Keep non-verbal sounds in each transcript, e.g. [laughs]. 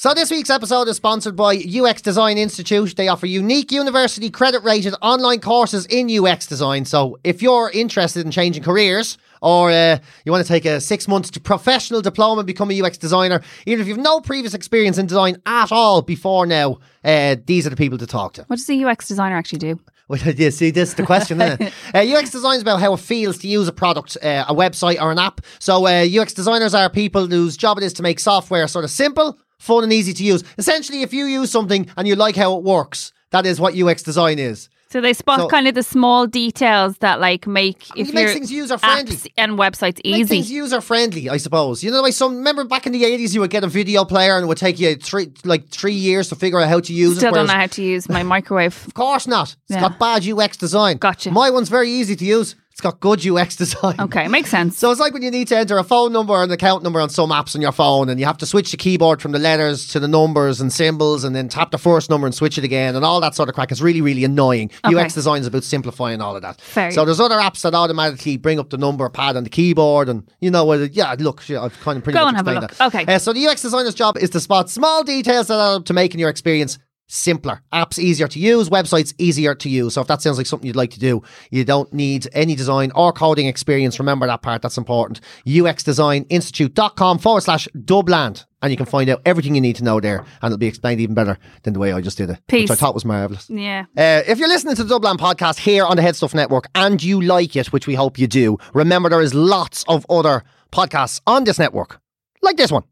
So this week's episode is sponsored by UX Design Institute. They offer unique university credit rated online courses in UX design. So if you're interested in changing careers or uh, you want to take a six months professional diploma and become a UX designer, even if you've no previous experience in design at all before now, uh, these are the people to talk to. What does a UX designer actually do? Well, [laughs] you see, this is the question, isn't it? [laughs] Uh, UX design is about how it feels to use a product, uh, a website, or an app. So, uh, UX designers are people whose job it is to make software sort of simple, fun, and easy to use. Essentially, if you use something and you like how it works, that is what UX design is. So they spot So- kind of the small details that like make if it makes things user-friendly. apps and websites easy. Make things user friendly, I suppose. You know way some remember back in the eighties, you would get a video player and it would take you three like three years to figure out how to use Still it. don't know how to use my microwave. [laughs] Of course not. It's Yeah. got bad UX design. Gotcha. My one's very easy to use. It's got good UX design. Okay, makes sense. So it's like when you need to enter a phone number or an account number on some apps on your phone, and you have to switch the keyboard from the letters to the numbers and symbols, and then tap the first number and switch it again, and all that sort of crack. It's really, really annoying. Okay. UX design is about simplifying all of that. Fair. So there's other apps that automatically bring up the number pad on the keyboard, and you know, uh, yeah, look, yeah, I've kind of pretty Go much and have a look. that. Okay. Uh, so the UX designer's job is to spot small details that add up to making your experience simpler. Apps easier to use, websites easier to use. So if that sounds like something you'd like to do, you don't need any design or coding experience. Remember that part, that's important. UXDesignInstitute.com forward slash Dubland. And you can find out everything you need to know there, and it'll be explained even better than the way I just did it, Peace. which I thought was marvellous. yeah. Uh, if you're listening to the Dublin podcast here on the Head Stuff Network and you like it, which we hope you do, remember there is lots of other podcasts on this network, like this one.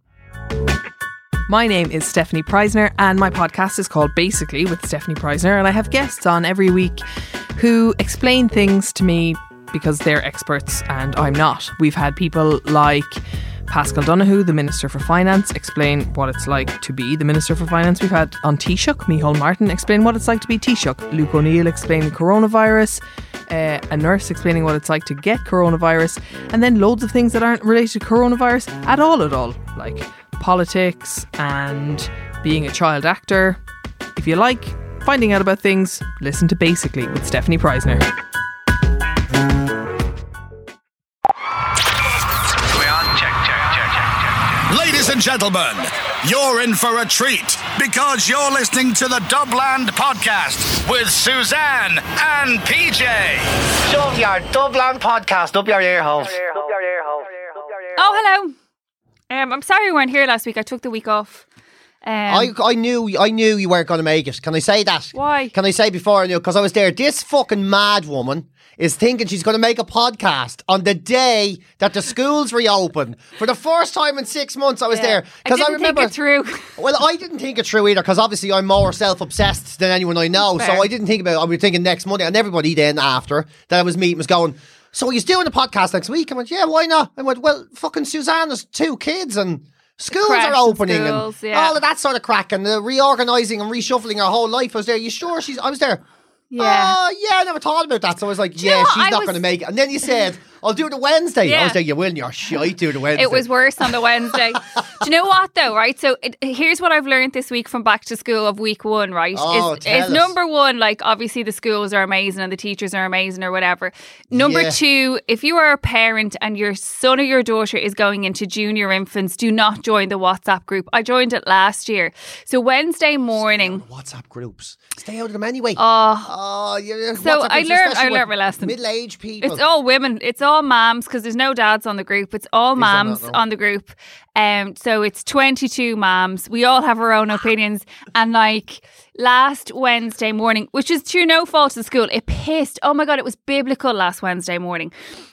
My name is Stefanie Preissner, and my podcast is called Basically with Stefanie Preissner. And I have guests on every week who explain things to me because they're experts and I'm not. We've had people like Paschal Donohoe, the Minister for Finance, explain what it's like to be the Minister for Finance. We've had on Taoiseach, Micheál Martin, explain what it's like to be Taoiseach. Luke O'Neill explaining coronavirus. Uh, a nurse explaining what it's like to get coronavirus, and then loads of things that aren't related to coronavirus at all, at all, like politics and being a child actor. If you like finding out about things, listen to Basically with Stefanie Preissner. Ladies and gentlemen, you're in for a treat because you're listening to the Dubland podcast with Suzanne and PJ. Shove your Dublin podcast up your ear holes. Oh, hello. Um, I'm sorry we weren't here last week. I took the week off. Um, I, I knew I knew you weren't going to make it. Can I say that? Why? Can I say before I knew? Because I was there. This fucking mad woman is thinking she's going to make a podcast on the day that the schools reopen. For the first time in six months, I was there. Because didn't I, remember. think it through. [laughs] Well, I didn't think it through either because obviously I'm more self obsessed than anyone I know. So I didn't think about it. I was thinking next Monday, and everybody then after that I was meeting was going, So he's doing the podcast next week? I went, Yeah, why not? I went, Well, fucking Suzanne has two kids and schools are and opening schools, and yeah. all of that sort of crack and the reorganising and reshuffling her whole life. I was there. You sure she's. I was there. Yeah. Oh, yeah, I never thought about that. So I was like, you know yeah, she's I not was- going to make it. And then you said, I'll do it the Wednesday. I Yeah. was like, you will, and you're shite, do the Wednesday. It was worse on the Wednesday. [laughs] Do you know what though? Right. So it, here's what I've learned this week from back to school of week one. Right. Oh, is, tell is us. number one like obviously the schools are amazing and the teachers are amazing or whatever. Number Yeah. two, if you are a parent and your son or your daughter is going into junior infants, do not join the WhatsApp group. I joined it last year. So Wednesday morning. WhatsApp groups. Stay out of them anyway. Oh, Oh, yeah. So WhatsApp I learned- I learned my lesson. Middle-aged people. It's all women. It's all moms because there's no dads on the group. It's all moms No. on the group. Um, so it's 22 moms. We all have our own opinions. And like last Wednesday morning, which is through no fault of the school, it pissed. Oh my God, it was biblical last Wednesday morning.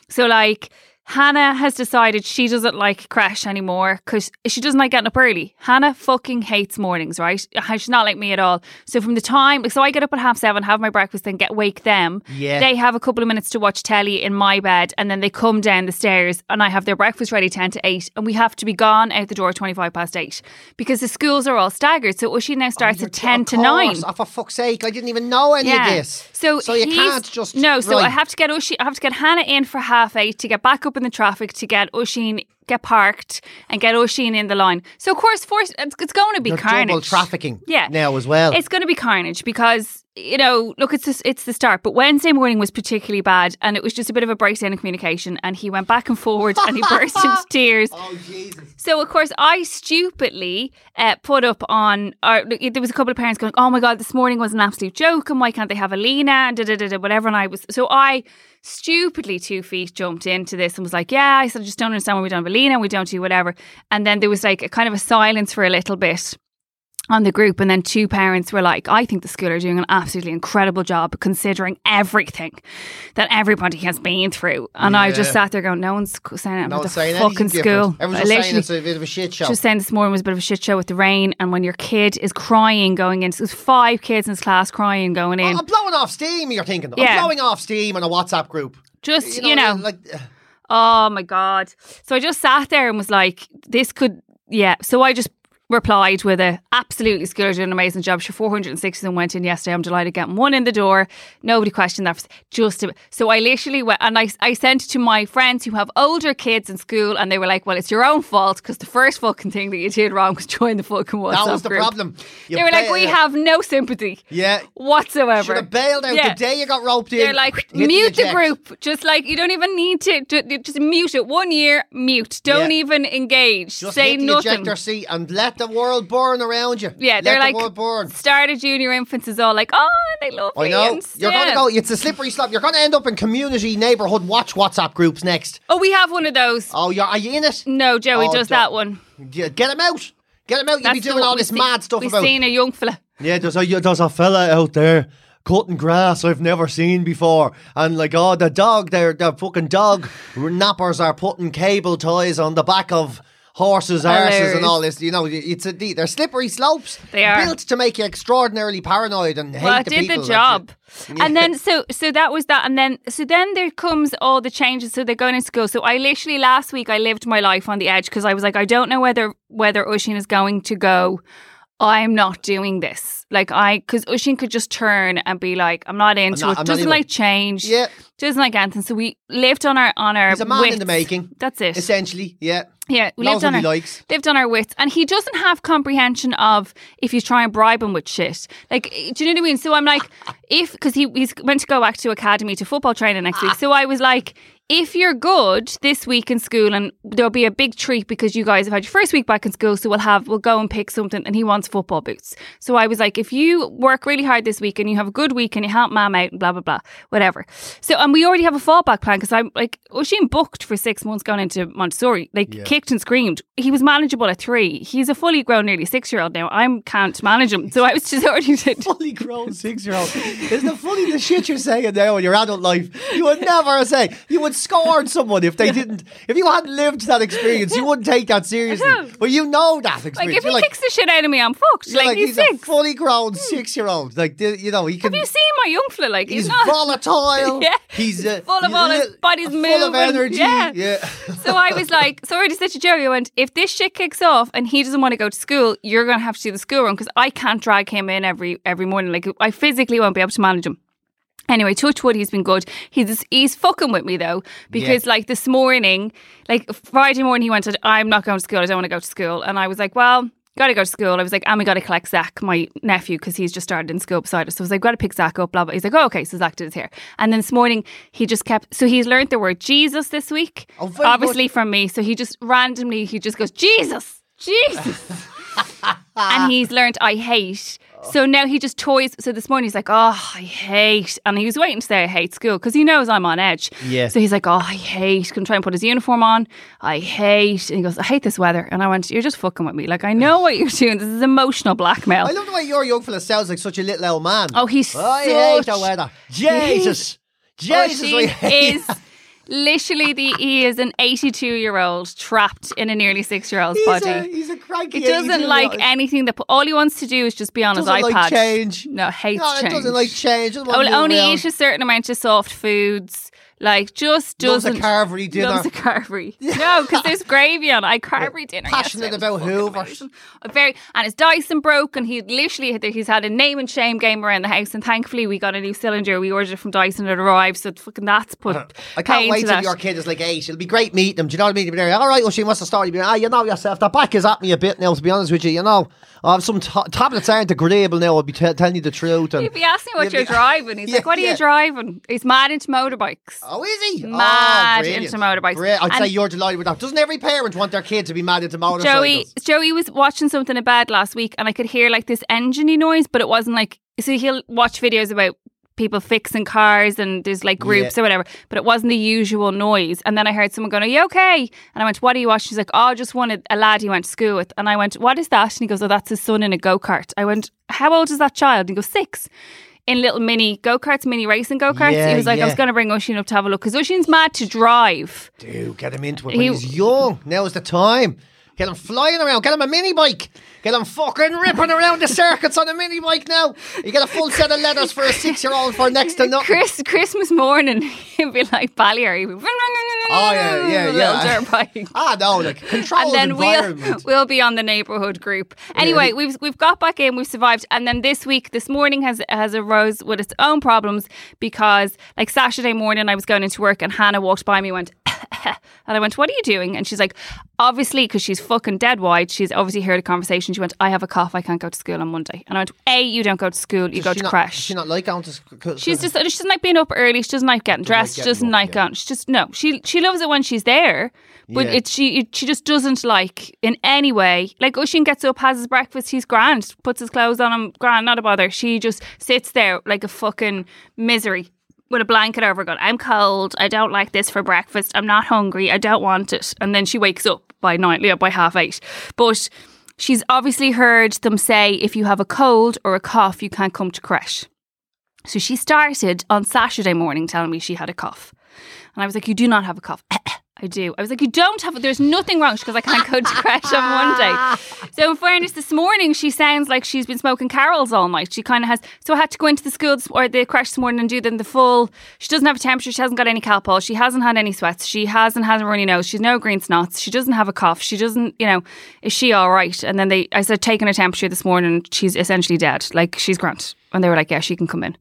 So like Hannah has decided she doesn't like creche anymore because she doesn't like getting up early. Hannah fucking hates mornings, right? Uh, she's not like me at all. So from the time, so I get up at half seven, have my breakfast, then get wake them. Yeah. They have a couple of minutes to watch telly in my bed, and then they come down the stairs, and I have their breakfast ready ten to eight, and we have to be gone out the door twenty five past eight because the schools are all staggered. So Oisin now starts oh, You're at ten to nine. Oh, for fuck's sake, I didn't even know any of this. So, so you can't just no. So I have to get Oisin. I have to get Hannah in for half eight to get back up in the traffic to get Oisin get parked and get Oisin in the line. So of course, for, it's, it's going to be You're carnage. double trafficking Yeah. now as well. It's going to be carnage because you know, look, it's it's the start. But Wednesday morning was particularly bad, and it was just a bit of a breakdown in communication. And he went back and forward, and he burst into [laughs] tears. oh Jesus! So of course I stupidly uh, put up on. Or, there was a couple of parents going, "Oh my god, this morning was an absolute joke, and why can't they have Alina?" and da da da da whatever. And I was so I stupidly two feet jumped into this and was like, "Yeah," I said, "I just don't understand why we don't have Alina, we don't do whatever." And then there was like a kind of a silence for a little bit on the group and then two parents were like I think the school are doing an absolutely incredible job considering everything that everybody has been through and I just sat there going no one's saying it No about the fucking school Everyone's just saying it's a bit of a shit show. just saying this morning was a bit of a shit show with the rain and when your kid is crying going in so there's five kids in his class crying going in I'm blowing off steam. You're thinking. Yeah. I'm blowing off steam on a WhatsApp group. just you know, like Oh my god! So I just sat there and was like, "This could, yeah." So I just replied with a absolutely school doing an amazing job. Sure, 460 of them went in yesterday. I'm delighted getting one in the door. Nobody questioned that. Just a, so I literally went and I, I sent it to my friends who have older kids in school, and they were like, "Well, it's your own fault because the first fucking thing that you did wrong was [laughs] join the fucking WhatsApp that was the group." problem. You They were like, "We have no sympathy Yeah. whatsoever." Should have bailed out Yeah. the day you got roped in. They're like, mute the group. Just like, you don't even need to, ju- just mute it. One year, mute. Don't Yeah. even engage. Just Say nothing. ejector seat and let the world burn around you. Yeah, let they're the like, world burn. start junior infants is all like, oh, they love I know. and You're going to go. It's a slippery slope. You're going to end up in community neighbourhood watch WhatsApp groups next. Oh, we have one of those. Oh, you're, are you in it? No, Joey Oh, does don't- that one. Yeah, Get him out. Get him out. You'll be That's the doing all this see- mad stuff We've about. seen a young fella. Yeah, there's a there's a fella out there cutting grass I've never seen before, and like oh the dog there, the fucking dog nappers are putting cable ties on the back of horses' arses and all this. You know, it's a they're slippery slopes. They are. built to make you extraordinarily paranoid and hate Well, it the did people. the job. you- And then [laughs] so so that was that and then so then there comes all the changes so they're going to school. So I literally last week I lived my life on the edge because I was like I don't know whether whether Oisin is going to go I'm not doing this. Like I cuz Oisin could just turn and be like I'm not into not- it. I'm doesn't like change. Yeah. Doesn't like anything. So we lived on our on our He's a man in the making. That's it. Essentially, yeah. Yeah, we Knows lived on our likes. lived on our wits, and he doesn't have comprehension of if you try and bribe him with shit. Like, eh, do you know what I mean? So I'm like, if because he he's went to go back to academy to football training next week. Ah. So I was like, if you're good this week in school, and there'll be a big treat because you guys have had your first week back in school, so we'll have we'll go and pick something, and he wants football boots. So I was like, if you work really hard this week and you have a good week and you help mom out and blah blah blah, whatever. So and we already have a fallback plan because I'm like, Oisin booked for six months going into Montessori, like kicked and screamed. He was manageable at three. He's a fully grown, nearly six year old now. I can't manage him, so I was just already. [laughs] Fully grown six year old. Isn't it funny the shit you're saying now in your adult life? You would never say. You would scorn someone if they didn't. If you hadn't lived that experience, you wouldn't take that seriously. But you know that experience. Like if You're he like, kicks the shit out of me, I'm fucked. you're Like, he's, a six. fully grown six year old. Like you know, he can. Have you seen my young fella? Like he's, He's not. volatile. [laughs] Yeah. He's uh, Full of he's all his body's full of energy. Yeah. yeah. So I was like, so I already said to Jerry, I went, if this shit kicks off and he doesn't want to go to school, you're to have to do the school run because I can't drag him in every every morning. Like I physically won't be able to manage him. Anyway, touch wood, he's been good. He's he's fucking with me though because like this morning, like Friday morning, he went, to "I'm not going to school. I don't want to go to school," and I was like, "Well." Got to go to school. I was like, and we got to collect Zach, my nephew, because he's just started in school beside us. So I was like, got to pick Zach up, blah, blah. He's like, oh, okay. So Zach did his hair. And then this morning, he just kept, so he's learned the word Jesus this week, Oh, very obviously from me. So he just randomly, he just goes, Jesus, Jesus. [laughs] and he's learned I hate. So now he just toys. So this morning he's like, oh, I hate. And he was waiting to say I hate school because he knows I'm on edge. Yeah. So he's like, oh, I hate. Can try and put his uniform on. I hate. And he goes, I hate this weather. And I went, you're just fucking with me. Like, I know [laughs] what you're doing. This is emotional blackmail. I love the way your young fella sounds like such a little old man. Oh, he's I hate such- the weather. [laughs] Jesus. Jesus, oh, I Oisin hate is Literally, the he is an 82 year old trapped in a nearly six year old's body. a, he's a cranky. He doesn't like anything that all he wants to do is just be on Doesn't his iPad. like change. No, hates No, it change. doesn't like change. Doesn't only eat a certain amount of soft foods. Like just doesn't Loves a carvery dinner. Loves a carvery. [laughs] No, because there's gravy on. it. I carvery dinner. Passionate yesterday. It was about amazing. Very and his Dyson broke, and he literally had he's had a name and shame game around the house. And thankfully, we got a new cylinder. We ordered it from Dyson. And it arrived, so fucking that's put. I can't wait till that. your kid is like eight. It'll be great meeting them. Do you know what I mean? There, All right, well, she wants to start. You'll be ah, you know yourself. The back is at me a bit now. To be honest with you, you know, I have some t- tablets aren't agreeable now. I'll be t- telling you the truth. And He'd be asking what You'd you're be- driving. He's Yeah, [laughs] like, "What are yeah. you driving?" He's mad into motorbikes. Oh, is he? Oh, mad oh, into motorbikes. Great. I'd And- say you're delighted with that. Doesn't every parent want their kid to be mad into motorcycles? Joey Joey was watching something in bed last week and I could hear like this engine noise, but it wasn't like so he'll watch videos about people fixing cars and there's like groups Yeah. or whatever, but it wasn't the usual noise. And then I heard someone going, Are you okay? And I went, What are you watching? She's like, Oh, I just wanted a lad he went to school with. And I went, What is that? And he goes, Oh, that's his son in a go kart. I went, How old is that child? And he goes, Six. In little mini go karts, mini racing go karts. Yeah, he was like, I was going to bring Oisin up to have a look because Oisin's mad to drive. Dude, get him into it when He- he's young. Now's the time. Get him flying around. Get him a mini bike. Get him fucking ripping around the circuits on a mini bike now. You get a full set of letters for a six year old for next to nothing. Chris, Christmas morning, [laughs] he'd be like Ballier. Oh, yeah, yeah, little yeah. [laughs] dirt [laughs] bike. Ah, no, like controlled and then we'll we'll be on the neighbourhood group. Anyway, we've we've got back in, we've survived, and then this week, this morning has has arose with its own problems because, like Saturday morning, I was going into work and Hannah walked by me, and went, and I went, "What are you doing?" And she's like, "Obviously, because she's fucking dead wide. She's obviously heard a conversation. She went, "I have a cough. I can't go to school on Monday." And I went, "A, you don't go to school. You Does go she to not, creche." Does she not like going to school? She's just she doesn't like being up early. She doesn't like getting dressed. she getting doesn't up, like yeah. going. She just no. She she loves it when she's there, but Yeah. it's she it, she just doesn't like in any way. Like Oisin gets up, has his breakfast, he's grand, puts his clothes on him, grand, not a bother. She just sits there like a fucking misery. With a blanket over, her, going, I'm cold. I don't like this for breakfast. I'm not hungry. I don't want it. And then she wakes up by nine, yeah, by half eight. But she's obviously heard them say if you have a cold or a cough, you can't come to creche. So she started on Saturday morning telling me she had a cough. And I was like, You do not have a cough. [laughs] I do. I was like, You don't have There's nothing wrong because I can't go to creche on Monday. So, in fairness, this morning she sounds like she's been smoking Carrolls all night. She kind of has. So, I had to go into the school or the creche this morning and do them the full. She doesn't have a temperature. She hasn't got any Calpol. She hasn't had any sweats. She hasn't had a runny nose. She's no green snots. She doesn't have a cough. She doesn't, you know, is she all right? And then they, I said, taking her temperature this morning. She's essentially dead. Like, she's grand. And they were like, Yeah, she can come in.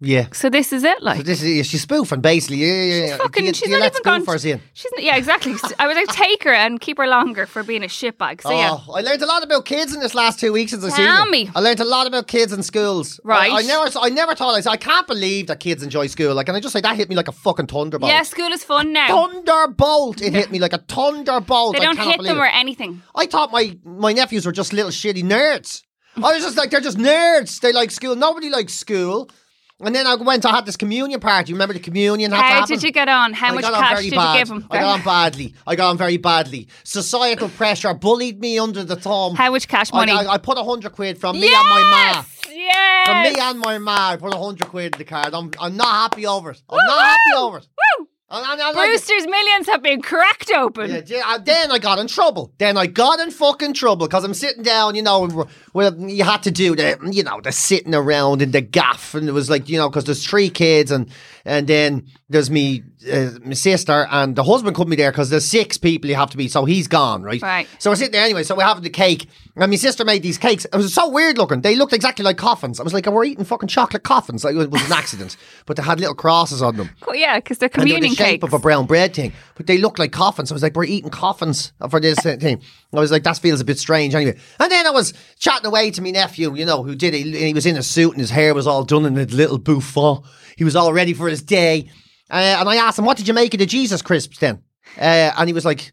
Yeah. So this is it, like. So this is she's spoofing basically. Yeah, yeah, yeah. fucking, do you, she's you not even gone. spoofers in? She's yeah, exactly. I was like, take her and keep her longer for being a shitbag. So yeah, Oh, I learned a lot about kids in this last two weeks since I seen Tell you. me. I learned a lot about kids in schools. Right. I, I never, I never thought. I said, I can't believe that kids enjoy school. Like, and I just say that hit me like a fucking thunderbolt. yeah, school is fun now. Thunderbolt! It hit me like a thunderbolt. They I don't hit them it. or anything. I thought my my nephews were just little shitty nerds. I was just like, they're just nerds. They like school. Nobody likes school. And then I went. I had this communion party. Remember the communion? How did you get on? How I much cash very did bad. you give them? I got on badly. I got on very badly. Societal pressure bullied me under the thumb. How much cash money? I, I put a hundred quid from me and my ma. Yes, From me and my ma, I put a hundred quid in the card. I'm, I'm not happy over it. I'm not happy over it. Woo! And- and- like- Brewster's millions have been cracked open. yeah, yeah, then I got in trouble. Then I got in fucking trouble because I'm sitting down, you know, and well, you had to do the, you know, the sitting around in the gaff, and it was like, you know, because there's three kids, and and then there's me, uh, my sister, and the husband couldn't be there because there's six people you have to be, so he's gone, right? Right. So we're sitting there anyway. So we're having the cake, and my sister made these cakes. It was so weird looking. They looked exactly like coffins. I was like, we're eating fucking chocolate coffins. Like, it was an accident, but they had little crosses on them. Cool, yeah, because they're And they're communion the shape cakes. of a brown bread thing, but they look like coffins. I was like, we're eating coffins for this uh, thing. I was like, that feels a bit strange anyway. And then I was chatting away to my nephew, you know, who did it. He was in a suit and his hair was all done in a little bouffant. He was all ready for his day. Uh, and I asked him, what did you make of the Jesus crisps then? Uh, and he was like,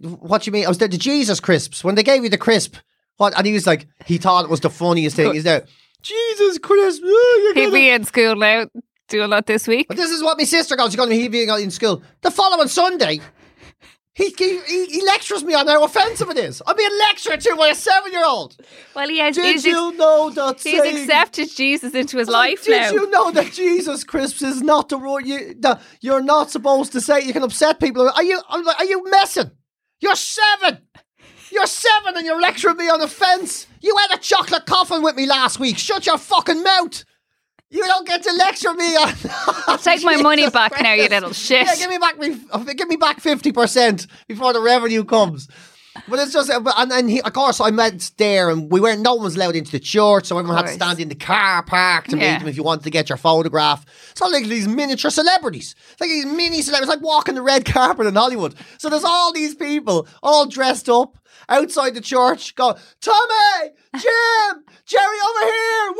what do you mean? I was there, the Jesus crisps. When they gave you the crisp, what? And he was like, he thought it was the funniest thing. He's there, Jesus crisps. oh, He'll be in school now doing that this week. but this is what my sister goes. She's going to he be in school. The following Sunday, He, he, he, lectures me on how offensive it is. I'm being lectured to by a seven year old. Well, he has. Did he's, you know that he's saying- accepted Jesus into his oh, life Did now. you know that Jesus crisps is not the rule? You, that you're not supposed to say. You can upset people. Are you? I'm like, are you messing? You're seven. You're seven, and you're lecturing me on offence. You had a chocolate coffin with me last week. Shut your fucking mouth. You don't get to lecture me on. [laughs] I'll Take my money back now, you little shit. Yeah, give me back me. Give me back fifty percent before the revenue comes. But it's just, uh, but- and he, of course, I met there, and we weren't. No one was allowed into the church, so everyone had to stand in the car park to Yeah. meet them if you wanted to get your photograph. It's all like these miniature celebrities, It's like these mini celebrities, like walking the red carpet in Hollywood. So there's all these people all dressed up outside the church, go Tommy, Jim, Jerry over here,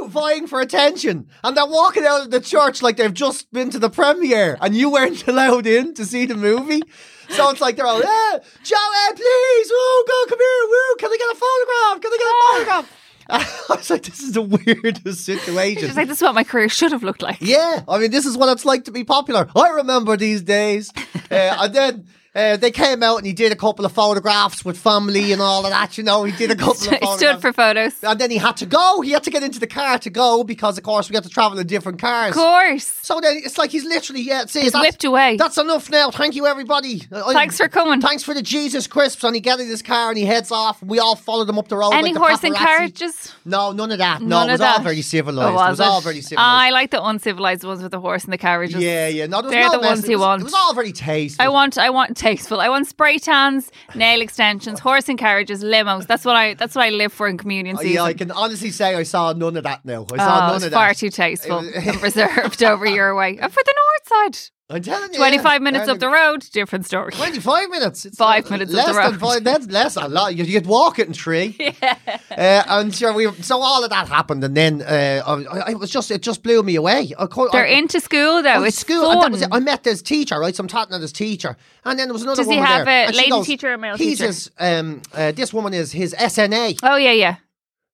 woo, vying for attention, and they're walking out of the church like they've just been to the premiere, and you weren't [laughs] allowed in to see the movie. So it's like they're all, yeah, Joey, please, woo, go, come here, woo, can I get a photograph? Can I get a photograph? [laughs] I was like, this is the weirdest [laughs] situation. It's like this is what my career should have looked like. Yeah, I mean, this is what it's like to be popular. I remember these days. [laughs] uh, and then uh, they came out and he did a couple of photographs with family and all of that, you know. He did a [laughs] couple of Stood photographs. for photos. and then he had to go. He had to get into the car to go because, of course, we had to travel in different cars. Of course. So then it's like he's literally, yeah, see, He's that's, whipped away. That's enough now. Thank you, everybody. I- Thanks for coming. Thanks for the Jesus crisps. And he gets in his car and he heads off. We all followed him up the road. Any like the horse and carriages? No, none of that. None No, it was all that. very civilized. Oh, was it was all very civilized. I like the uncivilized ones with the horse and the carriages. Yeah, yeah. No, They're no the mess. ones it you want. It was all very tasteful. I want, I want tasteful. I want spray tans, nail extensions, horse and carriages, limos. That's what I, that's what I live for in communion oh, season. Yeah, I can honestly say I saw none of that now. I Oh, none it's of far that. too tasteful [laughs] and preserved over your way. And for the north side, I'm telling you. 25 yeah. minutes up the road, different story. 25 minutes. It's Five uh, minutes up less the than five. That's less a lot. You, you'd walk it in three. [laughs] Yeah. Uh, and sure, we so all of that happened, and then uh, I, I- it was just it just blew me away. I, They're I, into school though. It's school, fun. was it. I met this teacher, right? So I'm talking to this teacher, and then there was another Does he have there, a lady goes, teacher or male He's teacher? his. Um, uh, this woman is his SNA. oh yeah, yeah.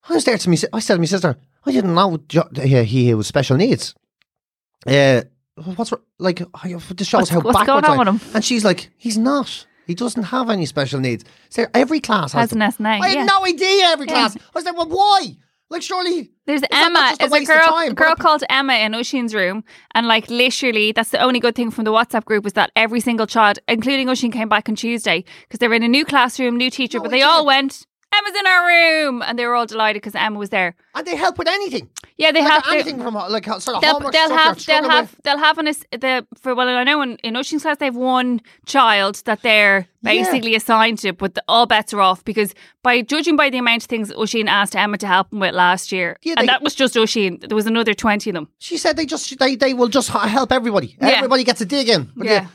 I was there to me. I said to my sister, I didn't know he was special needs. Uh, what's like? Oh, I- This shows What's- how what's backwards going on I- with him? And she's like, he's not. He doesn't have any special needs. So every class has, Has an. SNA, I had no idea. Every Yeah. class. I was like, well, why? Like, surely. There's Emma. just a a girl, time? a girl called Emma in Oisin's room, and like literally, that's the only good thing from the WhatsApp group was that every single child, including Oisin, came back on Tuesday because they were in a new classroom, new teacher, No but they all went. Emma's in our room, and they were all delighted because Emma was there. And they help with anything. Yeah, they like have. they- anything from like sort of They'll, homework they'll have they'll have they'll have an the for well I know in, in Oisin's class they have one child that they're Yeah. basically assigned to, but the, all bets are off because by judging by the amount of things Oisin asked Emma to help him with last year, Yeah, and that was just Oisin. There was another twenty of them. She said they just they they will just help everybody. Yeah. Everybody gets a dig in. Yeah.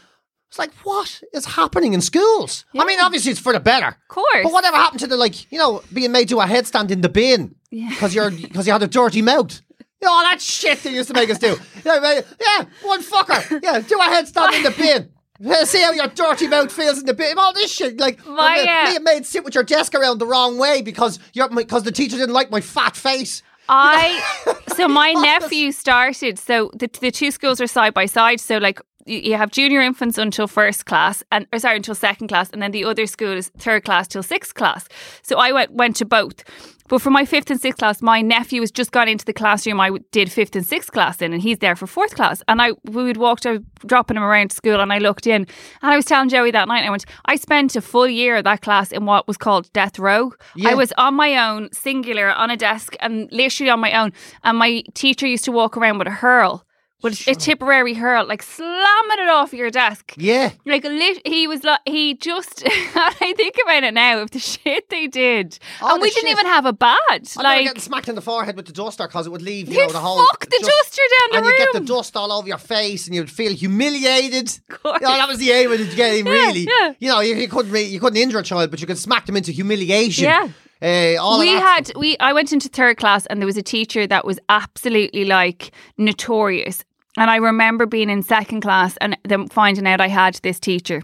Yeah. It's like what is happening in schools? I mean, obviously it's for the better. Of course. But whatever happened to the like, you know, being made to a headstand in the bin because you're because you had a dirty mouth. You know, all that shit they used to make us do. [laughs] Yeah, yeah, one fucker. Yeah, do a headstand in the bin. Yeah, See how your dirty mouth feels in the bin. All this shit, like My, being uh, being made sit with your desk around the wrong way because you're because the teacher didn't like my fat face. I [laughs] so my nephew started. So the the two schools are side by side. So like you have junior infants until first class, and or sorry until second class, and then the other school is third class till sixth class. So I went went to both. But for my fifth and sixth class, my nephew has just gone into the classroom i did fifth and sixth class in, and he's there for fourth class. And I we would walk to dropping him around school, and I looked in, and I was telling Joey that night, I went, I spent a full year of that class in what was called death row. I was on my own, singular, on a desk, and literally on my own. And my teacher used to walk around with a hurl, with a Tipperary hurl, like slamming it off your desk. Yeah. Like lit- he was like he just. [laughs] I think about it now. If the shit they did, Oh, and we the didn't even have a badge. I like getting smacked in the forehead with the duster because it would leave you know the whole fuck the duster down the and you get the dust all over your face and you'd feel humiliated. course. You know, that was the aim of the [laughs] game, Yeah, really. yeah. You know, you, you couldn't re- you couldn't injure a child, but you could smack them into humiliation. Yeah. Uh, all we had we I went into third class and there was a teacher that was absolutely like notorious. And I remember being in second class and then finding out I had this teacher.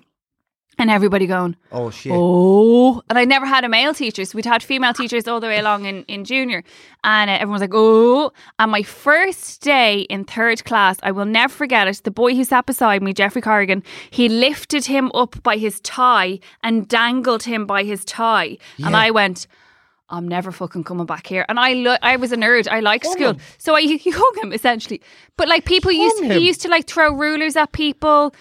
and everybody going, Oh shit. oh. And I never had a male teacher. So we'd had female teachers all the way along in, in junior. And uh, everyone was like, oh. And my first day in third class, I will never forget it. The boy who sat beside me, Jeffrey Corrigan, he lifted him up by his tie and dangled him by his tie. And I went, I'm never fucking coming back here. And I lo- I was a nerd. I liked Hung school. him. So I [laughs] hung him essentially. But like people used Hung he used to like throw rulers at people.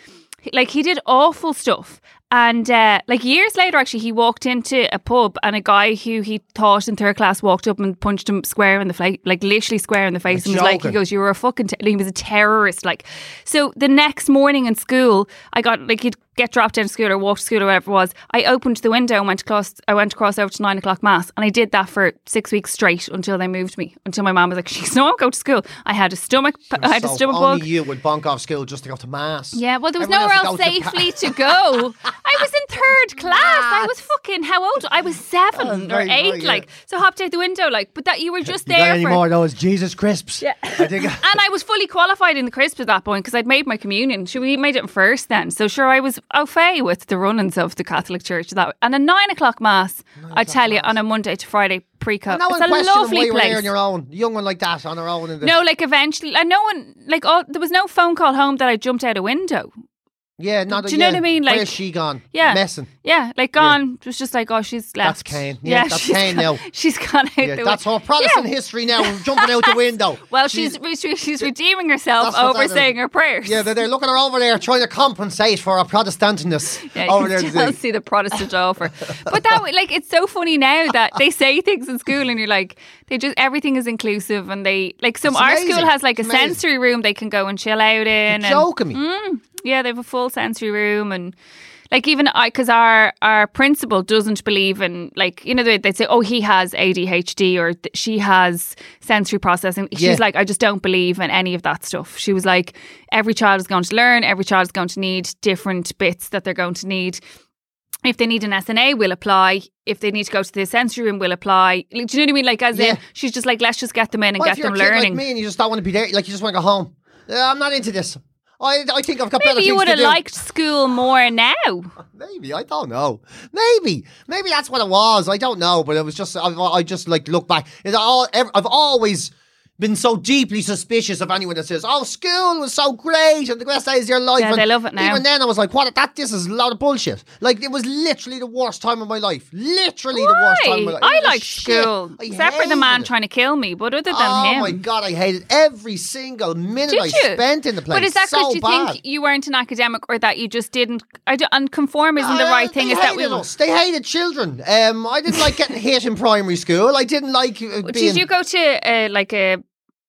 Like he did awful stuff. And uh, like years later, actually, he walked into a pub and a guy who he taught in third class walked up and punched him square in the face, like literally square in the face, and was like, "He goes, you were a fucking," Te-. He was a terrorist. Like, so the next morning in school, I got like he'd get dropped in school or walk to school or whatever it was. I opened the window and went across. I went across over to nine o'clock mass, and I did that for six weeks straight until they moved me. Until my mum was like, [laughs] "She's no, go to school." I had a stomach. I had a stomach only bug. you would bonk off school just to go to mass. Yeah, well, there was Everyone nowhere else else go to safely to go. [laughs] I was in third class. I was fucking how old? I was seven Oh, or eight, right, yeah. like so. Hopped out the window, like. But that you were just You got there any for. more of those Jesus crisps? Yeah. I think. [laughs] and I was fully qualified in the crisp at that point because I'd made my communion. Sure, we made it first then. So sure, I was au fait with the runnings of the Catholic Church. That and a nine o'clock mass. I tell you, on a Monday to Friday pre-cut. no it's one a lovely place. on your own. Young one like that on her own. In the, no, like eventually, and no one, like, oh, there was no phone call home that I jumped out a window. Yeah, not. Do you know yeah. what I mean? Like- where's she gone? Yeah. messing. Yeah, like gone. It was just like, oh, she's left. That's Cain. Yeah, that's she's Cain gone, now. [laughs] She's gone out Yeah, that's her Protestant Yeah. history now, jumping out the [laughs] window. Well, she's she's, she's redeeming herself That's over saying her prayers. Yeah, they're, they're looking her over there, trying to compensate for her Protestantness [laughs] Yeah, you over can there. see the Protestant offer. But that way, like it's so funny now that they say things in school and you're like, they just everything is inclusive and they like some It's our amazing. school has like a amazing. sensory room they can go and chill out in. You're and, joking me. Mm. Yeah, they have a full sensory room and like even I because our our principal doesn't believe in like you know they would say oh he has ADHD or she has sensory processing. She's Yeah. like I just don't believe in any of that stuff. She was like every child is going to learn, every child is going to need different bits that they're going to need. If they need an SNA, we'll apply. If they need to go to the sensory room, we'll apply. Do you know what I mean? Like, as Yeah. in, she's just like, let's just get them in and get if you're them learning. like me and you just don't want to be there? Like you just want to go home. Yeah, I'm not into this. I, I think I've got better Maybe you things would to have do. liked school more now. Maybe I don't know. Maybe maybe that's what it was. I don't know, but it was just I, I just like look back. It's all ev- I've always been so deeply suspicious of anyone that says, "Oh, school was so great and the best days of your life." Yeah, and they love it now. Even then, I was like, "What? That this is a lot of bullshit." Like it was literally the worst time of my life. Literally the worst time of my Why? life. I liked school, I except for the man it. trying to kill me. But other than Oh him, oh my god, I hated every single minute did I you? spent in the place. But is that so because you bad. think you weren't an academic, or that you just didn't? I don't, and conform isn't the Uh, right thing. They Is that we? hated us. They hated children. Um, I didn't like getting hit in primary school. I didn't like uh, being. Did you go to uh, like a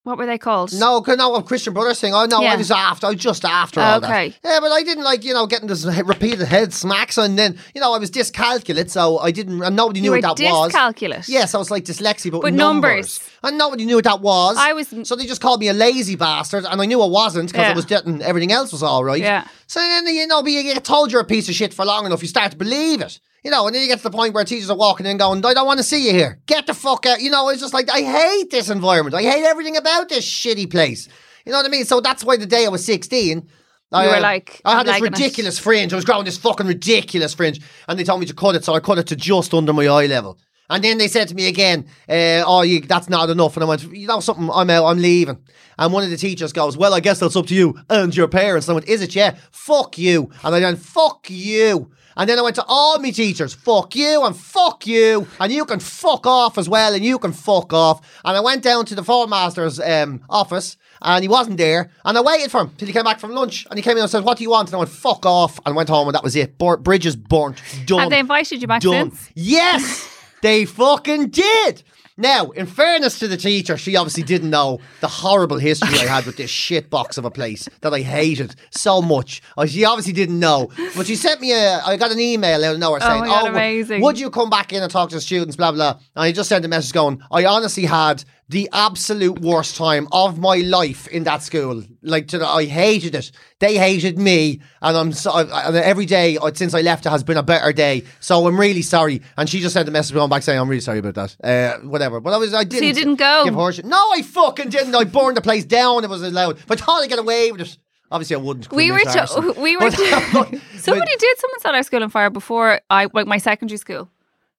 what were they called? No, no, a Christian Brothers thing. Oh no, Yeah. I was after. I was just after all Okay. that. Yeah, but I didn't like you know getting this [laughs] repeated head smacks, and then you know I was dyscalculate, so I didn't. And nobody knew what that was. dyscalculate. Yes, I was like dyslexia, but, But numbers. numbers. And nobody knew what that was. I was- So they just called me a lazy bastard, and I knew I wasn't because I was getting everything else was all right. Yeah. So then you know, you get told you're a piece of shit for long enough, you start to believe it. You know, and then you get to the point where teachers are walking in going, I don't want to see you here. Get the fuck out. You know, it's just like, I hate this environment. I hate everything about this shitty place. You know what I mean? So that's why the day I was 16, I, were uh, like, I had this liking it. ridiculous fringe. I was growing this fucking ridiculous fringe. And they told me to cut it, so I cut it to just under my eye level. And then they said to me again, uh, "Oh, you, that's not enough." And I went, "You know something? I'm out. I'm leaving." And one of the teachers goes, "Well, I guess that's up to you and your parents." And I went, "Is it? Yeah. Fuck you." And I went, "Fuck you." And then I went to all my teachers, "Fuck you and fuck you, and you can fuck off as well, and you can fuck off." And I went down to the form master's um, office, and he wasn't there. And I waited for him till he came back from lunch, and he came in and said, "What do you want?" And I went, "Fuck off," and went home, and that was it. Bur- bridges burnt. Done. Have they invited you back Done. since? Yes, [laughs] they fucking did. Now, in fairness to the teacher, she obviously didn't know the horrible history I had with this [laughs] shit box of a place that I hated so much. Uh, She obviously didn't know, but she sent me a. I got an email out of nowhere saying, Oh God, w- amazing. would you come back in and talk to the students?" Blah blah. And I just sent a message going, "I honestly had." The absolute worst time of my life in that school. Like, to the, I hated it. They hated me, and I'm so. I, and every day uh, since I left, it has been a better day. So I'm really sorry. And she just sent a message going back saying, "I'm really sorry about that." Uh, whatever. But I was, I didn't. you didn't go? Give her shit. No, I fucking didn't. I burned the place down. It was allowed. But I thought I'd get away with it. Obviously, I wouldn't. We were, to, we [laughs] were. But- [laughs] somebody [laughs] did. Someone set our school on fire before I, like my secondary school.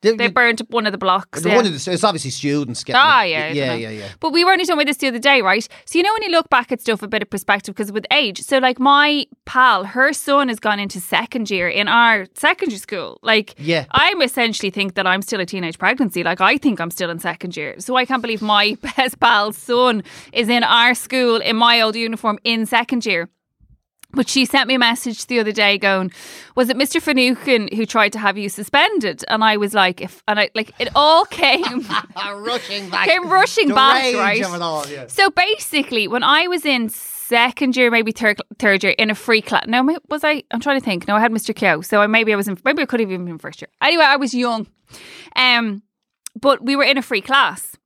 The- They burned up one of the blocks. yeah. one of the- it's obviously students getting. Ah, it. yeah, yeah, yeah, yeah. But we were only talking about this the other day, right? So you know when you look back at stuff, a bit of perspective because with age. So like my pal, her son has gone into second year in our secondary school. Like, Yeah. I'm essentially think that I'm still a teenage pregnancy. Like I think I'm still in second year. So I can't believe my [laughs] best pal's son is in our school in my old uniform in second year. But she sent me a message the other day going, Was it Mr. Finucane who tried to have you suspended? And I was like, if and I like it all came [laughs] rushing back. came rushing The back, right? all, yeah. So basically, when I was in second year, maybe third third year, in a free class. No, was I? I'm trying to think. No, I had Mr. Keogh, so I, maybe I was in. Maybe I could have even been first year. Anyway, I was young, um, but we were in a free class.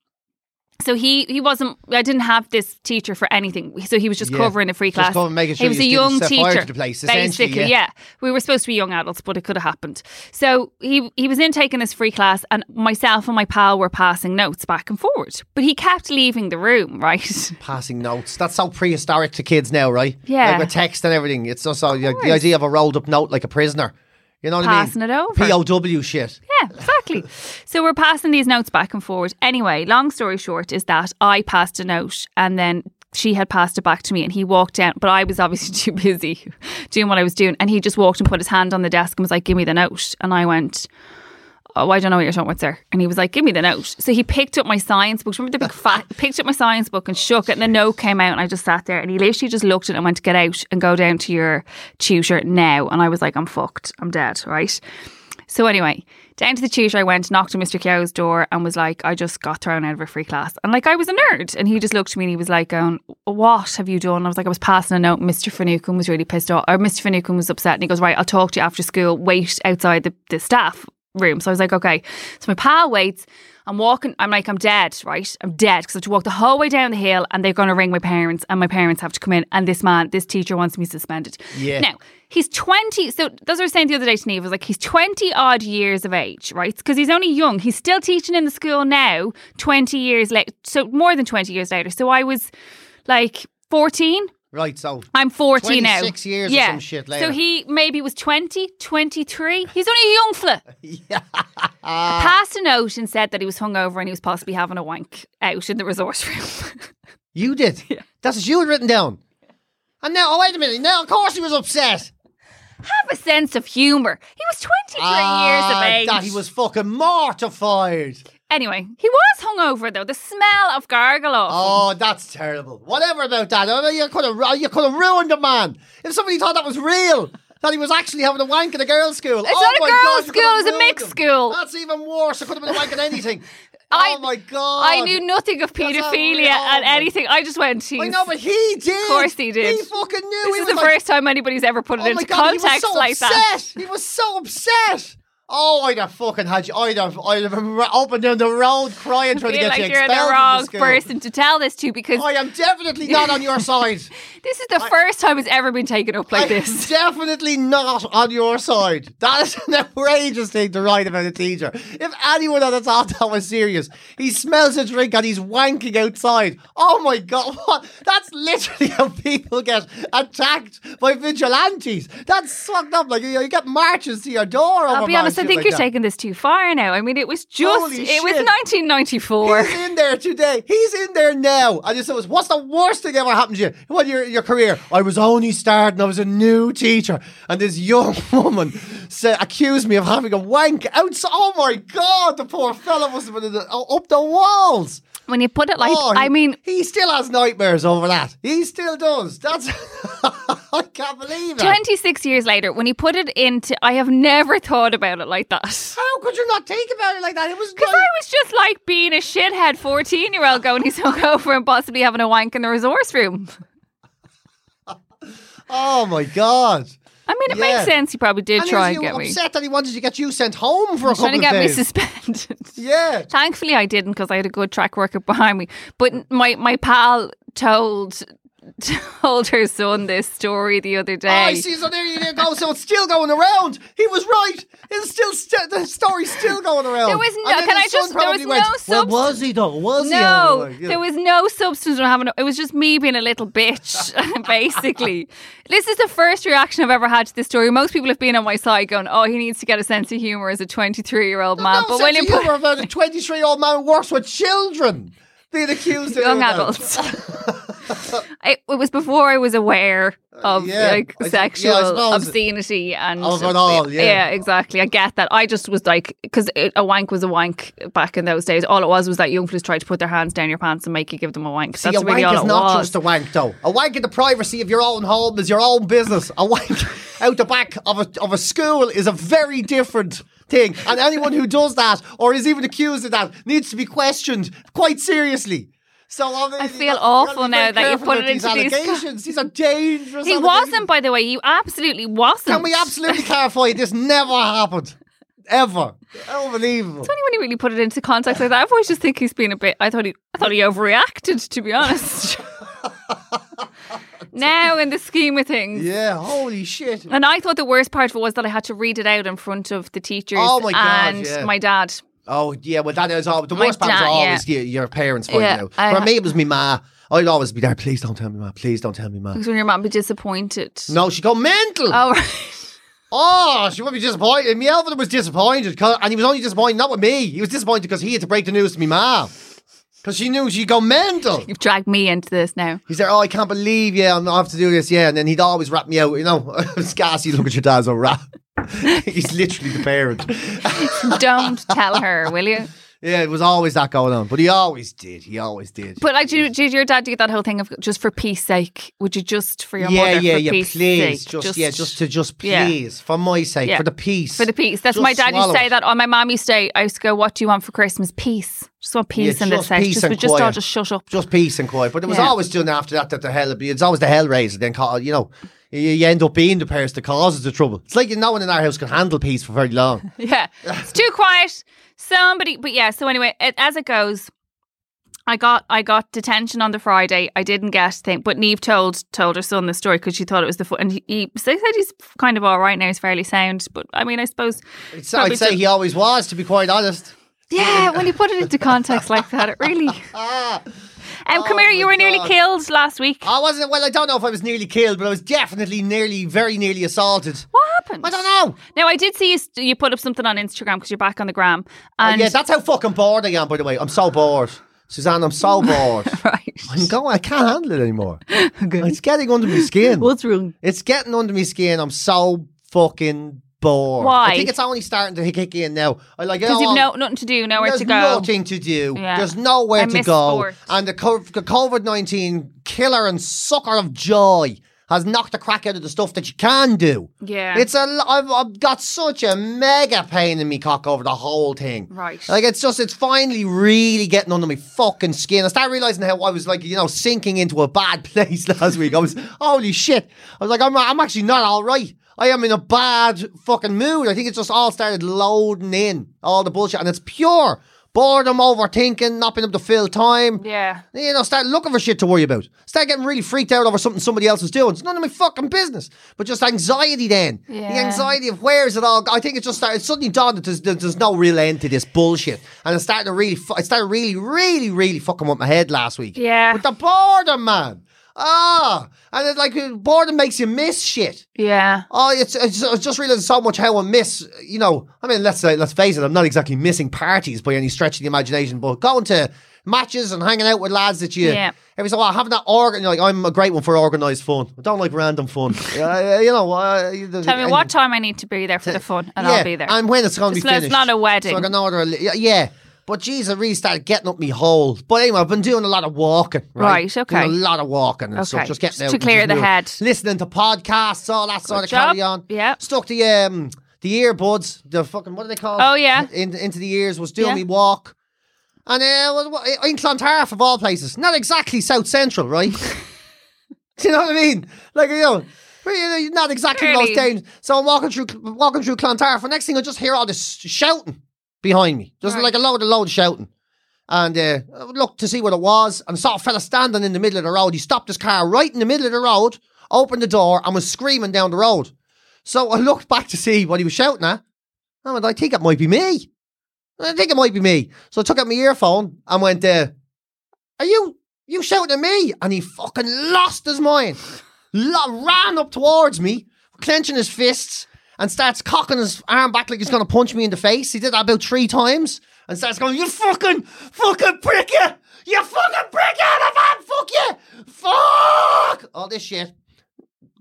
So he he wasn't. I didn't have this teacher for anything. So he was just Yeah. covering the free Just class. covering, making sure he was a young teacher. to the place, basically, yeah. yeah. We were supposed to be young adults, but it could have happened. So he he was in taking this free class, and myself and my pal were passing notes back and forward. But he kept leaving the room, [laughs] right? Passing notes. That's so prehistoric to kids now, right? Yeah. Like with text and everything. It's just so, like, the idea of a rolled up note like a prisoner. You know what Passing I it mean? over. POW shit. Yeah, exactly. so we're passing these notes back and forward. Anyway, long story short is that I passed a note and then she had passed it back to me and he walked down, but I was obviously [laughs] too busy doing what I was doing. And he just walked and put his hand on the desk and was like, Give me the note. And I went, Oh, I don't know what you're talking about, sir. And he was like, Give me the note. So he picked up my science book. Remember the big fat? [laughs] Picked up my science book and shook it, and the note came out, and I just sat there. And he literally just looked at it and went, Get out and go down to your tutor now. And I was like, I'm fucked. I'm dead, right? So anyway, down to the tutor I went, knocked on Mr. Keogh's door and was like, I just got thrown out of a free class. And like I was a nerd. And he just looked at me and he was like, going, What have you done? I was like, I was passing a note. Mr. Finucane was really pissed off. Or Mr. Finucane was upset. And he goes, Right, I'll talk to you after school. Wait outside the, the staff room. So I was like, Okay. So my pal waits. I'm walking, I'm like, I'm dead, right? I'm dead because I have to walk the whole way down the hill and they're going to ring my parents and my parents have to come in and this man, this teacher wants me suspended. Yeah. Now, he's 20, so that's what I was saying the other day to Neve, was like, he's 20 odd years of age, right? Because he's only young. He's still teaching in the school now, 20 years later, so more than 20 years later. So I was like 14. Right, so I'm 40 now. 26 years or yeah. some shit later. So he maybe was 20, 23. He's only a young fella. [laughs] yeah. Passed a note and said that he was hungover and he was possibly having a wank out in the resource [laughs] room. You did. That's what you had written down. And now, oh wait a minute. Now, of course, he was upset. Have a sense of humour. He was 23 Ah, years of age. That he was fucking mortified. Anyway, he was hungover though. The smell of gargle off. Oh, that's terrible. Whatever about that. I mean, you could have oh, you could have ruined the man if somebody thought that was real. That he was actually having a wank in a girls' school. It's oh not a my girls' God, school, it's a mixed him. school. That's even worse. It could have been a wank in anything. [laughs] I- oh my god! I knew nothing of paedophilia oh and anything. I just went, I Jeez. know, but he did. Of course he did. He fucking knew. This he is the like, first time anybody's ever put it Oh into god, he was context so like upset. that. He was so upset. Oh, I'd have fucking had you. I'd have, I'd have been up and down the road crying, I trying to get you like you're the wrong the person to tell this to because I am definitely not on your side. [laughs] this is the first time it's ever been taken up like I'm this. [laughs] definitely not on your side. That is an outrageous thing to write about a teacher. If anyone had thought that was serious, he smells a drink and he's wanking outside. Oh my god, [laughs] what? That's literally how people get attacked by vigilantes. That's fucked up. Like you, you get marches to your door. I'll be honest, I shit think like you're that. taking this too far now. I mean, it was just, Holy it was 1994. He's in there today. He's in there now. And you said, "What's the worst thing ever happened to you? What your your career? I was only starting. I was a new teacher, and this young [laughs] woman said, accused me of having a wank outside. Oh my god, the poor fella been up the walls. When you put it like, Oh, I mean, he still has nightmares over that. He still does. That's [laughs] I can't believe it. 26 years later, when you put it into, I have never thought about it like that. How could you not think about it like that? It was Because like- I was just like being a shithead 14 year old going, he's hungover and possibly having a wank in the resource room. [laughs] oh my god. I mean, it Yeah. makes sense. He probably did And try and was get me. upset that he wanted to get you sent home for a couple of days. Trying to get me suspended. [laughs] yeah. Thankfully, I didn't because I had a good track record behind me. But my my pal told [laughs] told her son this story the other Oh, day. I see. So there you go. So it's still going around. He was right. It's still st- the story's still going around. There was no- And can I his son just- there was probably went, no Well, was he though? Was he? No, Like, you know. there was no substance in having. It was just me being a little bitch, [laughs] basically. This is the first reaction I've ever had to this story. Most people have been on my side going, "Oh, he needs to get a sense of humor as a 23 year old man." no but sense when of you put humour [laughs] about a 23 year old man who works with children being accused of young doing that. adults, [laughs] it, it was before I was aware uh, of yeah. like I- yeah, I sexual obscenity and Of it all, yeah. exactly. I get that. I just was like, because a wank was a wank back in those days. All it was was that young fellas tried to put their hands down your pants and make you give them a wank. See, That's a really wank is not was. just a wank, though. A wank in the privacy of your own home is your own business. A wank [laughs] out the back of a, of a school is a very different thing. And anyone who does that or is even accused of that needs to be questioned quite seriously. So obviously, I feel you've awful you've got to be now that you careful put it into these- allegations. These are dangerous. He wasn't, by the way. He absolutely wasn't. Can we absolutely [laughs] clarify this never happened? Ever. Unbelievable. It's only when he really put it into context like that. I've always just think he's been a bit. I thought he, I thought he overreacted, to be honest. [laughs] now, in the scheme of things, Yeah, holy shit. and I thought the worst part of it was that I had to read it out in front of the teachers Oh my God, and yeah. my dad. Oh yeah, well that is all. The My worst part is dad, always yeah. your, your parents finding Yeah, out. For ha- me, it was me ma. I'd always be there. Please don't tell me ma. Please don't tell me ma. Because when your mum be disappointed. No, she go mental. Oh, right. [laughs] Oh, she would be disappointed. Me Elvin was disappointed, and he was only disappointed not with me. He was disappointed because he had to break the news to me ma. Because she knew she'd go mental. You've dragged me into this now. He's there, oh, I can't believe, yeah, I'm- I have to do this, yeah. And then he'd always wrap me out, you know. [laughs] you look at your dad's a rap. [laughs] He's literally the parent. [laughs] Don't tell her, will you? Yeah, it was always that going on. But he always did. He always did. But like, did, did your dad do that whole thing of just for peace sake? Would you just for your yeah, mother? yeah, yeah. Please, sake, just, yeah, just to just Yeah. please, for my sake, Yeah. for the peace, for the peace. That's Just my dad used to say that. On my mom used to say, I used to go, "What do you want for Christmas? Peace. Just want peace Yeah, in this just house. Just, just all just shut up." just peace and quiet. But it was Yeah. always doing after that that the hell it's always the hellraiser. Then ca- you know, you, end up being the person that causes the trouble. It's like no one in our house can handle peace for very long. [laughs] Yeah, it's too quiet. Somebody, but yeah. So anyway, it, as it goes, I got I got detention on the Friday. I didn't get thing, but Neve told told her son the story because she thought it was the fun. And he, he so he said he's kind of all right now. He's fairly sound. But I mean, I suppose It's, I'd say to- he always was, to be quite honest. yeah. when you put it into context like that, it really. [laughs] [laughs] Um, come Oh here. You my were nearly killed last week. I wasn't. Well, I don't know if I was nearly killed, but I was definitely nearly, very nearly assaulted. What happened? I don't know. Now I did see you, you put up something on Instagram because you're back on the gram, Oh, and yeah, that's how fucking bored I am. By the way, I'm so bored, Suzanne. I'm so [laughs] bored. right. I'm going. I can't handle it anymore. [laughs] It's getting under my skin. What's wrong? It's getting under my skin. I'm so fucking bored. Why? I think it's only starting to kick in now. I like. Because oh, you've no nothing to do, nowhere to go. nothing to do. Yeah. There's nowhere I to go. sport. And the COVID 19 killer and sucker of joy has knocked the crack out of the stuff that you can do. Yeah. It's a. I've, I've got such a mega pain in me cock over the whole thing. Right. Like it's just, it's finally really getting under my fucking skin. I started realizing how I was like, you know, sinking into a bad [laughs] place last week. I was, holy shit. I was like, I'm, I'm actually not all right. I am in a bad fucking mood. I think it just all started loading in all the bullshit, and it's pure boredom, overthinking, not being able to fill time. yeah. You know, start looking for shit to worry about. Start getting really freaked out over something somebody else is doing. It's none of my fucking business. But just anxiety then. The anxiety of where is it all? I think it just started, it suddenly dawned that there's, there's no real end to this bullshit. And it started to really, it started really, really, really fucking with my head last week. Yeah. With the boredom, man. Ah. And it's like, boredom makes you miss shit. Yeah. Oh, it's, it's, I just realized so much how I miss, you know, I mean, let's say, let's face it, I'm not exactly missing parties by any stretch of the imagination, but going to matches and hanging out with lads that you, Yeah. every so while, having that organ, like, I'm a great one for organised fun. I don't like random fun. [laughs] uh, you know, uh, Tell me what time I need to be there for the fun, and yeah, I'll be there. And when it's going to be not- it's not a wedding. So I can order a, yeah. But geez, I really started getting up me hole. But anyway, I've been doing a lot of walking. Right, Right, okay. Doing a lot of walking and Okay, stuff. Just getting just out to clear the head. Listening to podcasts, all that sort Good of job. carry on. Yeah. Stuck the um the earbuds, the fucking what are they called? Oh, yeah. In, into the ears was doing Yeah. me walk. And uh, in Clontarf of all places, not exactly South Central, right? [laughs] Do you know what I mean? Like you know, not exactly most Really? dangerous. So I'm walking through walking through Clontarf. and next thing I just hear all this shouting behind me, just Right. like a load of load of shouting. and uh, I looked to see what it was, and saw a fella standing in the middle of the road. He stopped his car right in the middle of the road, opened the door, and was screaming down the road. So I looked back to see what he was shouting at. I went, I think it might be me. I think it might be me. So I took out my earphone and went, uh, Are you you shouting at me? And he fucking lost his mind. Lo- ran up towards me, clenching his fists, and starts cocking his arm back like he's going to punch me in the face. He did that about three times and starts going, You fucking, fucking prick you! You fucking prick you! van! Fuck you! Fuck! All this shit.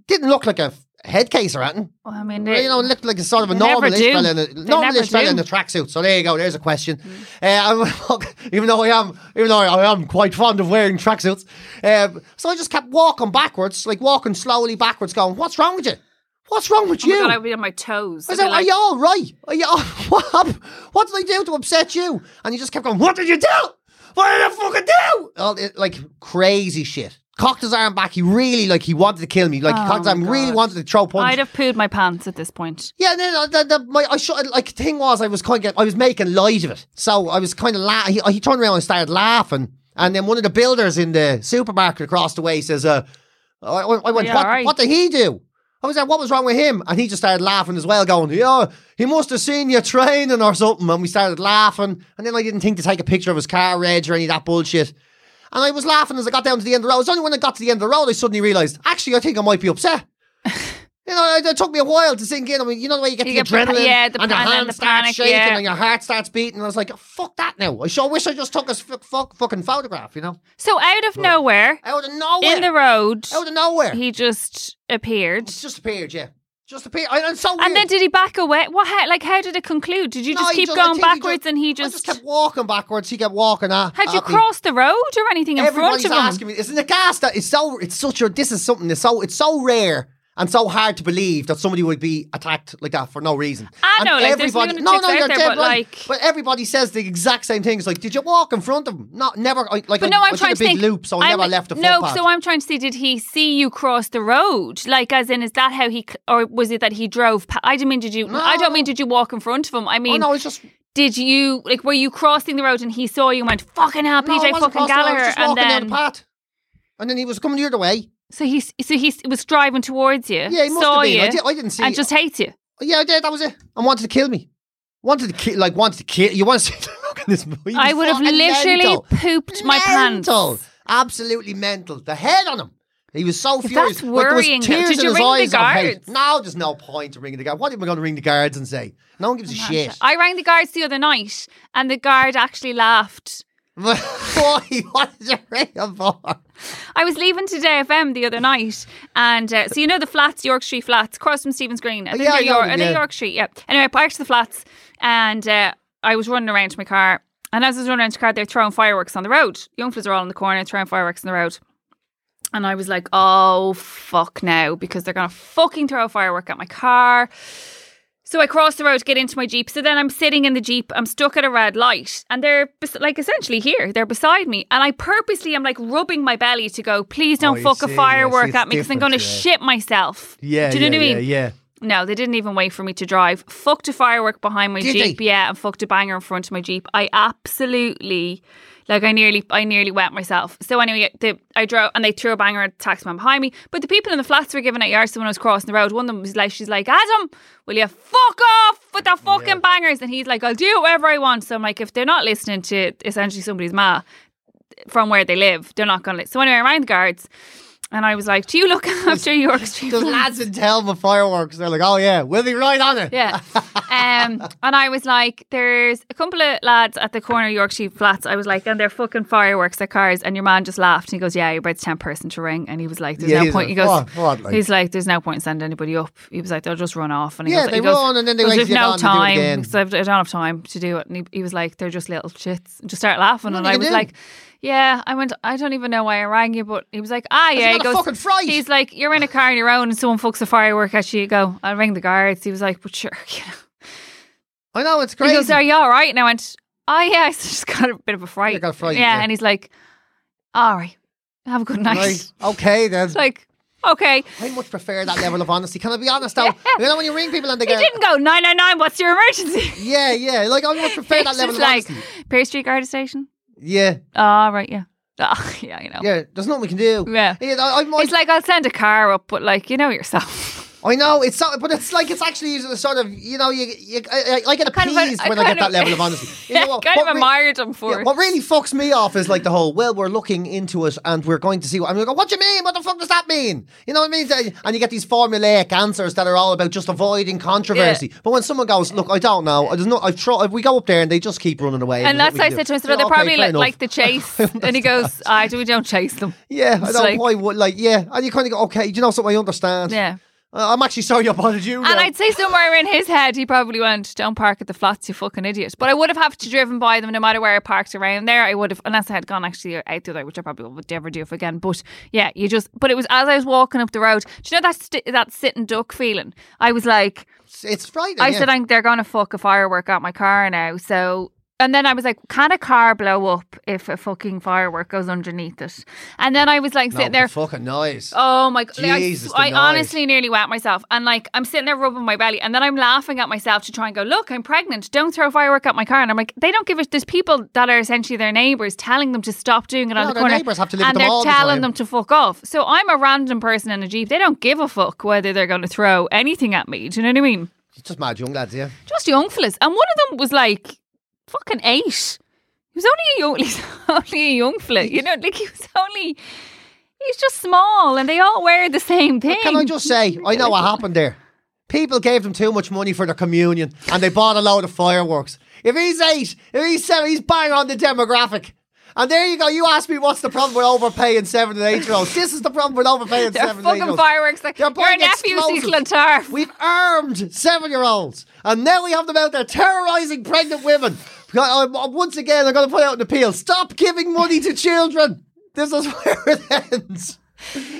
Didn't look like a head case or anything. Well, I mean, they, you know, it looked like a sort of a normalish fella in a normalish fella in a tracksuit. So there you go. There's a question. Uh, [laughs] even though I am, even though I am quite fond of wearing tracksuits, um, so I just kept walking backwards, like walking slowly backwards, going, "What's wrong with you? What's wrong with oh you?" God, I would be on my toes. I said, be "Are you all right? Are you? All, [laughs] what? What did I do to upset you?" And he just kept going, "What did you do? What did I fucking do?" All it, like crazy shit. Cocked his arm back. He really like he wanted to kill me. Like he Oh cocked his arm. my Really wanted to throw punch. I'd have pooed my pants at this point. Yeah, uh, the, my I should like the thing was I was kind of I was making light of it, so I was kind of la- he, he turned around and started laughing, and then one of the builders in the supermarket across the way says, "Uh, I, I I went, Yeah, what, alright. what did he do?" I was like, "What was wrong with him?" And he just started laughing as well, going, "Yeah, he must have seen you training or something." And we started laughing, and then I didn't think to take a picture of his car reg or any of that bullshit. And I was laughing as I got down to the end of the road. It was only when I got to the end of the road I suddenly realised, actually, I think I might be upset. [laughs] You know, it, it took me a while to sink in. I mean, you know the way you get You the get the adrenaline yeah, the and the and starts panic, shaking yeah. and your heart starts beating. I was like, fuck that now. I sure wish I just took a f- fuck, fucking photograph, you know? So out of nowhere, Out of nowhere. in the road, out of nowhere. he just appeared. It's just appeared, yeah. Just appeared. I, it's so weird. And then did he back away? What? How, like, how did it conclude? Did you just he keep just- going he backwards and he I just? just kept walking backwards. He kept walking at Had you crossed the road or anything in Everybody's front of him? asking me, isn't it gas that it's so it's such a this is something that's so it's so rare and so hard to believe that somebody would be attacked like that for no reason. I And know, like, everybody, no, no, you're there, dead but, right. like- but everybody says the exact same thing. It's like, did you walk in front of him? Not never. I, like, But no, I I'm took trying a to big think. loop, so I never left the No, footpath. so I'm trying to see, did he see you cross the road? Like, as in, is that how he, or was it that he drove? Pa- I didn't mean, did you? I don't mean, did you walk in front of him? I oh mean, no, it's just did you like? Were you crossing the road and he saw you and went, "Fucking hell, no, I PJ wasn't fucking I Gallagher," and walking down then the path, and then he was coming the other way. So he, so he was driving towards you. Yeah, he must saw have been. you, I, did, I didn't see. and just hates you. yeah, I did. That was it. And wanted to kill me. Wanted to kill, like wanted to kill. You want to [laughs] see the look in this movie? I would have literally mental. pooped my pants. Absolutely mental. The head on him. He was so If furious. that's Like, there was worrying, tears did in his ring the eyes of guards? No, there's no point in ringing the guards. What am I going to ring the guards and say? No one gives oh a shit. I rang the guards the other night, and the guard actually laughed. [laughs] Why? What did you ring for? I was leaving today FM the other night, and uh, so you know the flats, York Street flats, across from Stephen's Green. I think Yeah, they're York, them, they. York Street. Yeah. Anyway, I parked the flats, and uh, I was running around to my car. And as I was running around to the car, they're throwing fireworks on the road. Young fellas are all in the corner throwing fireworks on the road. And I was like, oh, fuck now, because they're going to fucking throw a firework at my car. So I cross the road to get into my Jeep. So then I'm sitting in the Jeep, I'm stuck at a red light, and they're bes- like essentially here, they're beside me. And I purposely I'm like rubbing my belly to go, please don't Oh, fuck see, a yes, it's at me because I'm going to yeah. shit myself. Yeah, Do you know yeah, what I mean? Yeah, yeah. No, they didn't even wait for me to drive. Fucked a firework behind my Did Jeep, they? yeah, and fucked a banger in front of my Jeep. I absolutely like I nearly I nearly wet myself. So anyway, the, I drove and they threw a banger at the taxman behind me. But the people in the flats were giving out yards when I was crossing the road. One of them was like, she's like, Adam, will you fuck off with the fucking bangers? And he's like, I'll do whatever I want. So I'm like, if they're not listening to essentially somebody's ma from where they live, they're not gonna. Li-. So anyway, I rang the guards. And I was like, "Do you look [laughs] after York Street?" Flats?" lads in with fireworks. They're like, oh yeah, we'll be right on it. Yeah. [laughs] Um, and I was like, there's a couple of lads at the corner of York Street Flats. I was like, and they're fucking fireworks at cars. And your man just laughed. And he goes, yeah, you're about the 10th person to ring. And he was like, there's Yeah, no point. like, he goes, "What? What, like?" he's like, there's no point in sending anybody up. He was like, they'll just run off. And he Yeah, goes, they he goes, run and then they there's no on and do it time. I don't have time to do it. And he, he was like, they're just little shits. And just start laughing. and What are I was like, yeah, I went, I don't even know why I rang you, but he was like, ah, yeah. He got a goes, fucking fright? he's like, you're in a car on your own and someone fucks a firework at you. You go, I'll ring the guards. He was like, but sure, [laughs] you know. I know it's crazy. He goes, "Are you all right?" And I went, "Oh yeah, [laughs] I just got a bit of a fright." You got a fright, yeah. yeah. And he's like, "All right, have a good night." Right. [laughs] Okay, then. It's like, okay. I much prefer that level of honesty. Can I be honest though? You know when you ring people and they He go, didn't go nine nine nine. What's your emergency? yeah, yeah. Like I much prefer that level just of like honesty. Pearse Street Garda Station. Yeah, Ah, right, yeah. [laughs] Ah, yeah, you know. yeah. There's nothing we can do. Yeah. I, I, might- It's like I'll send a car up, but like you know yourself. I know it's so, but it's like it's actually sort of you know you, you I, I get appeased I when I get that level of [laughs] honesty. You yeah, know what? kind what of re- admired him for Yeah, it. what really fucks me off is like the whole, well, we're looking into it and we're going to see what I'm like, what do you mean? What the fuck does that mean? You know what I mean? And you get these formulaic answers that are all about just avoiding controversy. But when someone goes, look, I don't know, there's no, I've tried, we go up there and they just keep running away. And there's that's why I said to him, they're probably like, like the chase. [laughs] and he goes, I do, we don't chase them. Yeah, I don't like- why would like yeah, and you kind of go okay. Do you know something? I understand. Yeah. Uh, I'm actually sorry I bothered you. And. I'd say somewhere in his head, he probably went, "Don't park at the flats, you fucking idiot." But I would have had to driven by them no matter where I parked around there. I would have, unless I had gone actually out the other, which I probably would never do if again. But yeah, you just. But it was as I was walking up the road. Do you know that sti that sitting duck feeling? I was like, it's, frightening. I yeah. said, I'm, they're going to fuck a firework at my car now. So, and then I was like, can a car blow up if a fucking firework goes underneath it? And then I was like no, sitting the there. fucking noise. Oh my god! Like, I, the I honestly nearly wet myself, and like I'm sitting there rubbing my belly, and then I'm laughing at myself to try and go, "Look, I'm pregnant. Don't throw a firework at my car." And I'm like, they don't give it. There's people that are essentially their neighbours telling them to stop doing it on the corner, neighbours have to live and they're the telling time. them to fuck off. So I'm a random person in a jeep. They don't give a fuck whether they're going to throw anything at me. Do you know what I mean? Just mad young lads, yeah. Just young fellas, and one of them was like fucking eight. He was only a young, [laughs] he's only a young fella. You know, like he was only. He's just small, and they all wear the same thing. Can I just say, I know what happened there. People gave them too much money for their communion and they bought a load of fireworks. If he's eight, if he's seven, he's bang on the demographic. And there you go. You asked me what's the problem with overpaying seven and eight year olds. This is the problem with overpaying [laughs] They're seven and eight year fucking olds. fireworks. Like, They're your buying nephew see explosives. We've armed seven year olds, and now we have them out there terrorising pregnant women. I- I- Once again, I'm going to put out an appeal stop giving money to children. This is where it ends.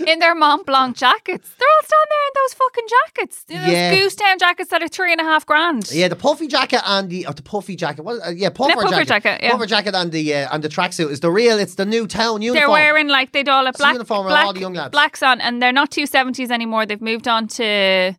in their Mont Blanc jackets. They're all standing there in those fucking jackets. You know, Yeah. Those goose down jackets that are three and a half grand. Yeah, the puffy jacket and the oh, the puffy jacket. What? Uh, yeah, puffer, jacket. jacket, yeah. Puffer jacket and the uh, and the tracksuit is the real. It's the new town uniform. They're wearing like they'd all have black, uniform black, all the young lads. blacks on, and they're not two seventies anymore. They've moved on to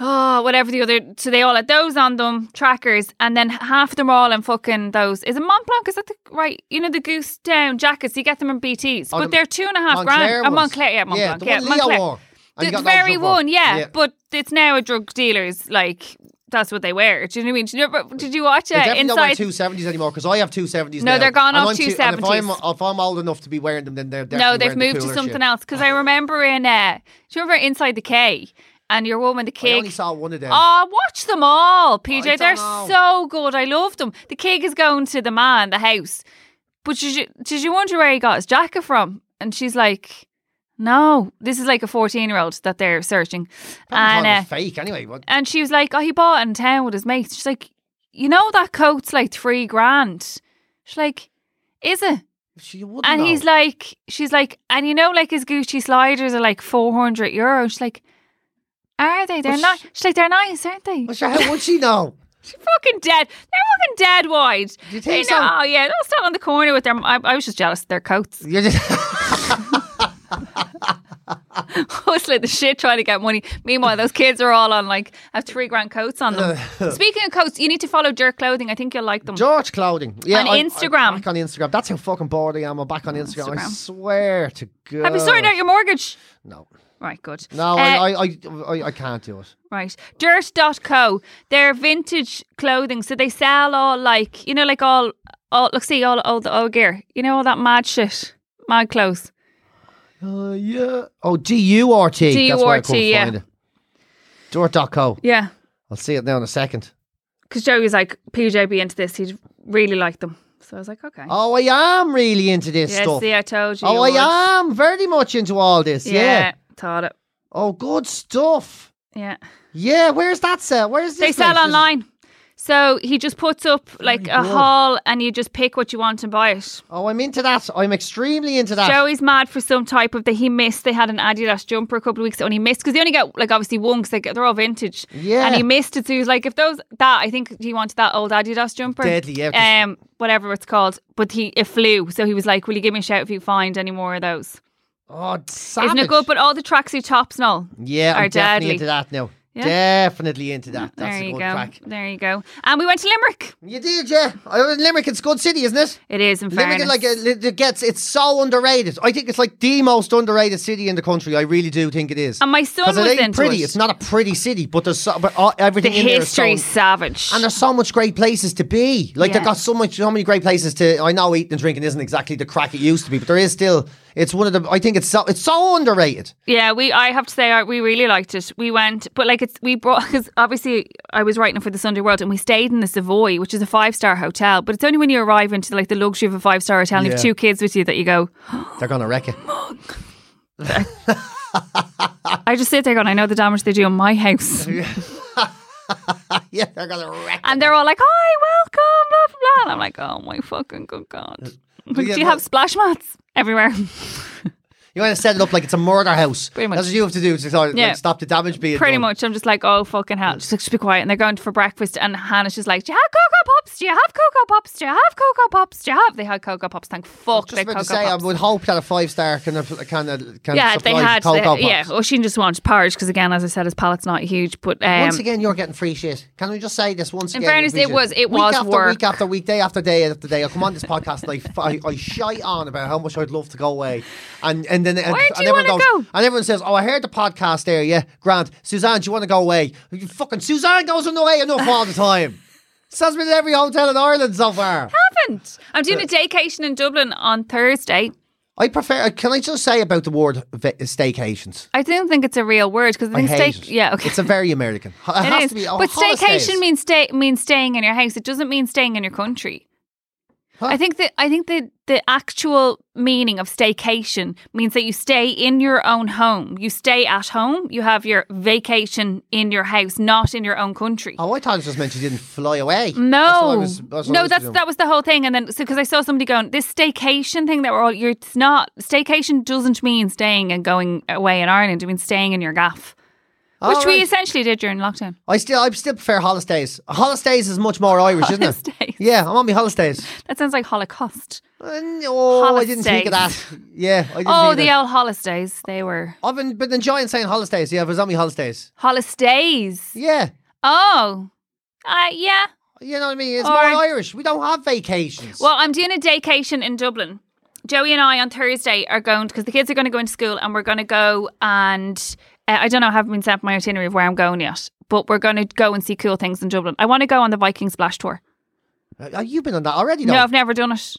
oh whatever the other. So they all had those on them trackers, and then half of them are all in fucking those. Is it Mont Blanc? Is that the right? You know the goose down jackets. You get them in BTS, Oh, but the they're two and a half Moncler grand. Uh. Moncler, yeah, Mont yeah, the yeah, Moncler. wore. The very one, them. yeah, But it's now a drug dealer's like that's what they wear. Do you know what I mean? Did you, ever, did you watch They it definitely don't wear two seventies anymore because I have two seventies. No, now, they're gone and off I'm too- and If I'm, 270s. if I'm old enough to be wearing them, then they're no, they've wearing the moved to something shit. else. Because I remember in uh, do you remember inside the K and your woman the I Kig. only saw one of them. Oh, watch them all, PJ. They're know. so good. I love them. The Kig is going to the man, the house. But did you, did you wonder where he got his jacket from? And she's like, no, this is like a 14 year old that they're searching. Probably and, uh, fake anyway. And she was like, oh, he bought it in town with his mates. She's like, you know that coat's like three grand. She's like, is it? she wouldn't And know. he's like, she's like, and you know, like his Gucci sliders are like 400 euro. She's like, are they? They're Well, not. sh- She's like, they're nice, aren't they? Well, how would she know? [laughs] She's fucking dead. They're fucking dead wide. Do you They think so? know, oh, yeah, they'll stand on the corner with their. I, I was just jealous of their coats. [laughs] You're just- [laughs] Hustling the shit trying to get money. Meanwhile, those kids are all on like have three grand coats on them. Speaking of coats, you need to follow Jerk Clothing. I think you'll like them. George Clothing. Yeah, On I'm- I'm Instagram. back on Instagram. That's how fucking bored I am. I'm back on Instagram. I swear to God. Have you sorted out your mortgage? No. Right, good. No, Uh, I, I, I, I can't do it. Right. Durt.co. They're vintage clothing. So they sell all like, you know, like all, all look, see, all, all the old gear. You know, all that mad shit. Mad clothes. Uh, yeah. Oh, D U R T. That's why I D-U-R-T, couldn't yeah. find it. Durt.co. Yeah. I'll see it now in a second. Because Joey was like, PJ be into this. He'd really like them. So I was like, okay. Oh, I am really into this yeah, stuff. see, I told you. oh. I am very much into all this. Yeah. Yeah. It. Oh, good stuff. Yeah. Yeah, where's that sell? Where's this? They sell place? Online. So he just puts up like a good. haul and you just pick what you want and buy it. Oh, I'm into that. I'm extremely into that. Joey's mad for some type of that he missed. They had an Adidas jumper a couple of weeks ago and he missed because they only get like obviously one because they get, they're all vintage. Yeah. And he missed it. So he was like, if those that I think he wanted that old Adidas jumper. Deadly, yeah, Um, whatever it's called. But he it flew. So he was like, will you give me a shout if you find any more of those? Oh, savage. Isn't it good? But all the tracksuit tops and all. yeah, I'm are definitely deadly. into that now. Yeah. Definitely into that. That's there a you good go. crack. There you go. And we went to Limerick. You did, yeah. I was in Limerick, it's a good city, isn't it? It is in Limerick, fairness. like it, gets, it's so underrated. I think it's like the most underrated city in the country. I really do think it is. and my son was it into pretty. it. It's not a pretty city, but there's so, but uh, all, the everything in there is so, savage. and there's so much great places to be. Like they've got so much, so many great places to. I know eating and drinking isn't exactly the crack it used to be, but there is still. It's one of the. I think it's so. It's so underrated. Yeah, we. I have to say, uh, we really liked it. We went, but like it's we brought because obviously I was writing for the Sunday World, and we stayed in the Savoy, which is a five star hotel. But it's only when you arrive into like the luxury of a five star hotel and you have two kids with you that you go. They're gonna wreck it. [gasps] I just sit there going, I know the damage they do in my house, [laughs] [laughs] yeah, they're gonna wreck. and they're all like, "Hi, welcome," blah blah blah. And I'm like, "Oh my fucking good god!" Yeah, do you have splash mats everywhere? [laughs] You want to set it up like it's a murder house. Pretty much. That's what you have to do to sort of, like, stop the damage being Pretty done. much. I'm just like, oh fucking hell, just, like, just be quiet. And they're going for breakfast, and Hannah's just like, do you have cocoa pops? Do you have cocoa pops? Do you have cocoa pops? Do you have? They had cocoa pops. Thank fuck Just they about cocoa to say, pops. I would hope that a five star kind of kind of can yeah, they had. cocoa they- pops. yeah, Oisin just wants porridge because again, as I said, his palate's not huge. But um, once again, you're getting free shit. Can we just say this once In again? fairness, it was- it week was after work. week after week, day after day after day. I come on this podcast and I shite on about how much I'd love to go away, and and then and, Where do and you everyone goes, go? and everyone says, "Oh, I heard the podcast there. Yeah, Grant, Suzanne, do you want to go away? You fucking Suzanne goes on the way enough all the time. Sounds been in every hotel in Ireland so far. haven't. I'm doing a daycation in Dublin on Thursday. I prefer. uh, Can I just say about the word va- staycations? I don't think it's a real word because I I hate stay. it. Yeah, okay. It's a very American. It, [laughs] It has is. to be. oh, but staycation means stay means staying in your house. It doesn't mean staying in your country. Huh? I think that I think that the actual meaning of staycation means that you stay in your own home. You stay at home. You have your vacation in your house, not in your own country. Oh, I thought it just meant you didn't fly away. No, That's was- that's no, that's that was the whole thing. And then so because I saw somebody going, this staycation thing that we're all, you're it's not staycation doesn't mean staying and going away in Ireland. It means staying in your gaff, which All we essentially did during lockdown. I still, I still prefer holidays. Holidays is much more Irish, isn't it? Yeah, I'm on my holidays. That sounds like Holocaust. Uh, no, I didn't think of that. Yeah, I didn't Oh, the old holidays. They were I've been, been enjoying saying holidays. Yeah, I was on my holidays. holidays. Yeah, Oh, uh, yeah. you know what I mean. It's Or- more Irish. We don't have vacations. Well, I'm doing a daycation in Dublin. Joey and I on Thursday are going because the kids are going to go into school and we're going to go and uh, I don't know, I haven't been sent my itinerary of where I'm going yet, but we're going to go and see cool things in Dublin. I want to go on the Viking Splash tour. Uh, you've been on that already, No, though. I've never done it.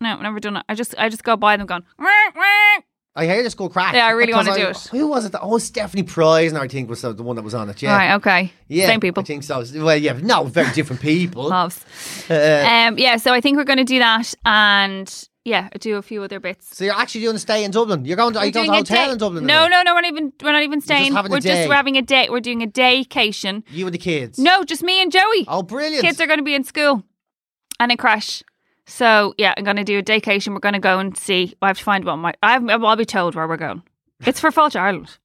No, I've never done it. I just I just go by them going. "Wah, wah." I hear this go crack. Yeah, I really Because wanna do it. Who was it? that- Oh, Stefanie Preissner, I think was the the one that was on it. Yeah, Right, okay. yeah, Same people. I think so. Well, yeah, no, very different people. [laughs] Loves. Uh, Um, yeah, so I think we're going to do that and yeah, I do a few other bits. so you're actually doing a stay in Dublin. You're going to, are you We're going to a a hotel day- in Dublin? No, no, no. We're not even. We're not even staying. a we're day. just having a day. We're doing a daycation. You and the kids. No, just me and Joey. Oh, brilliant. Kids are going to be in school and in creche. So yeah, I'm going to do a daycation. We're going to go and see. I have to find one. My, I've, I'll be told where we're going. It's for Fáilte Ireland.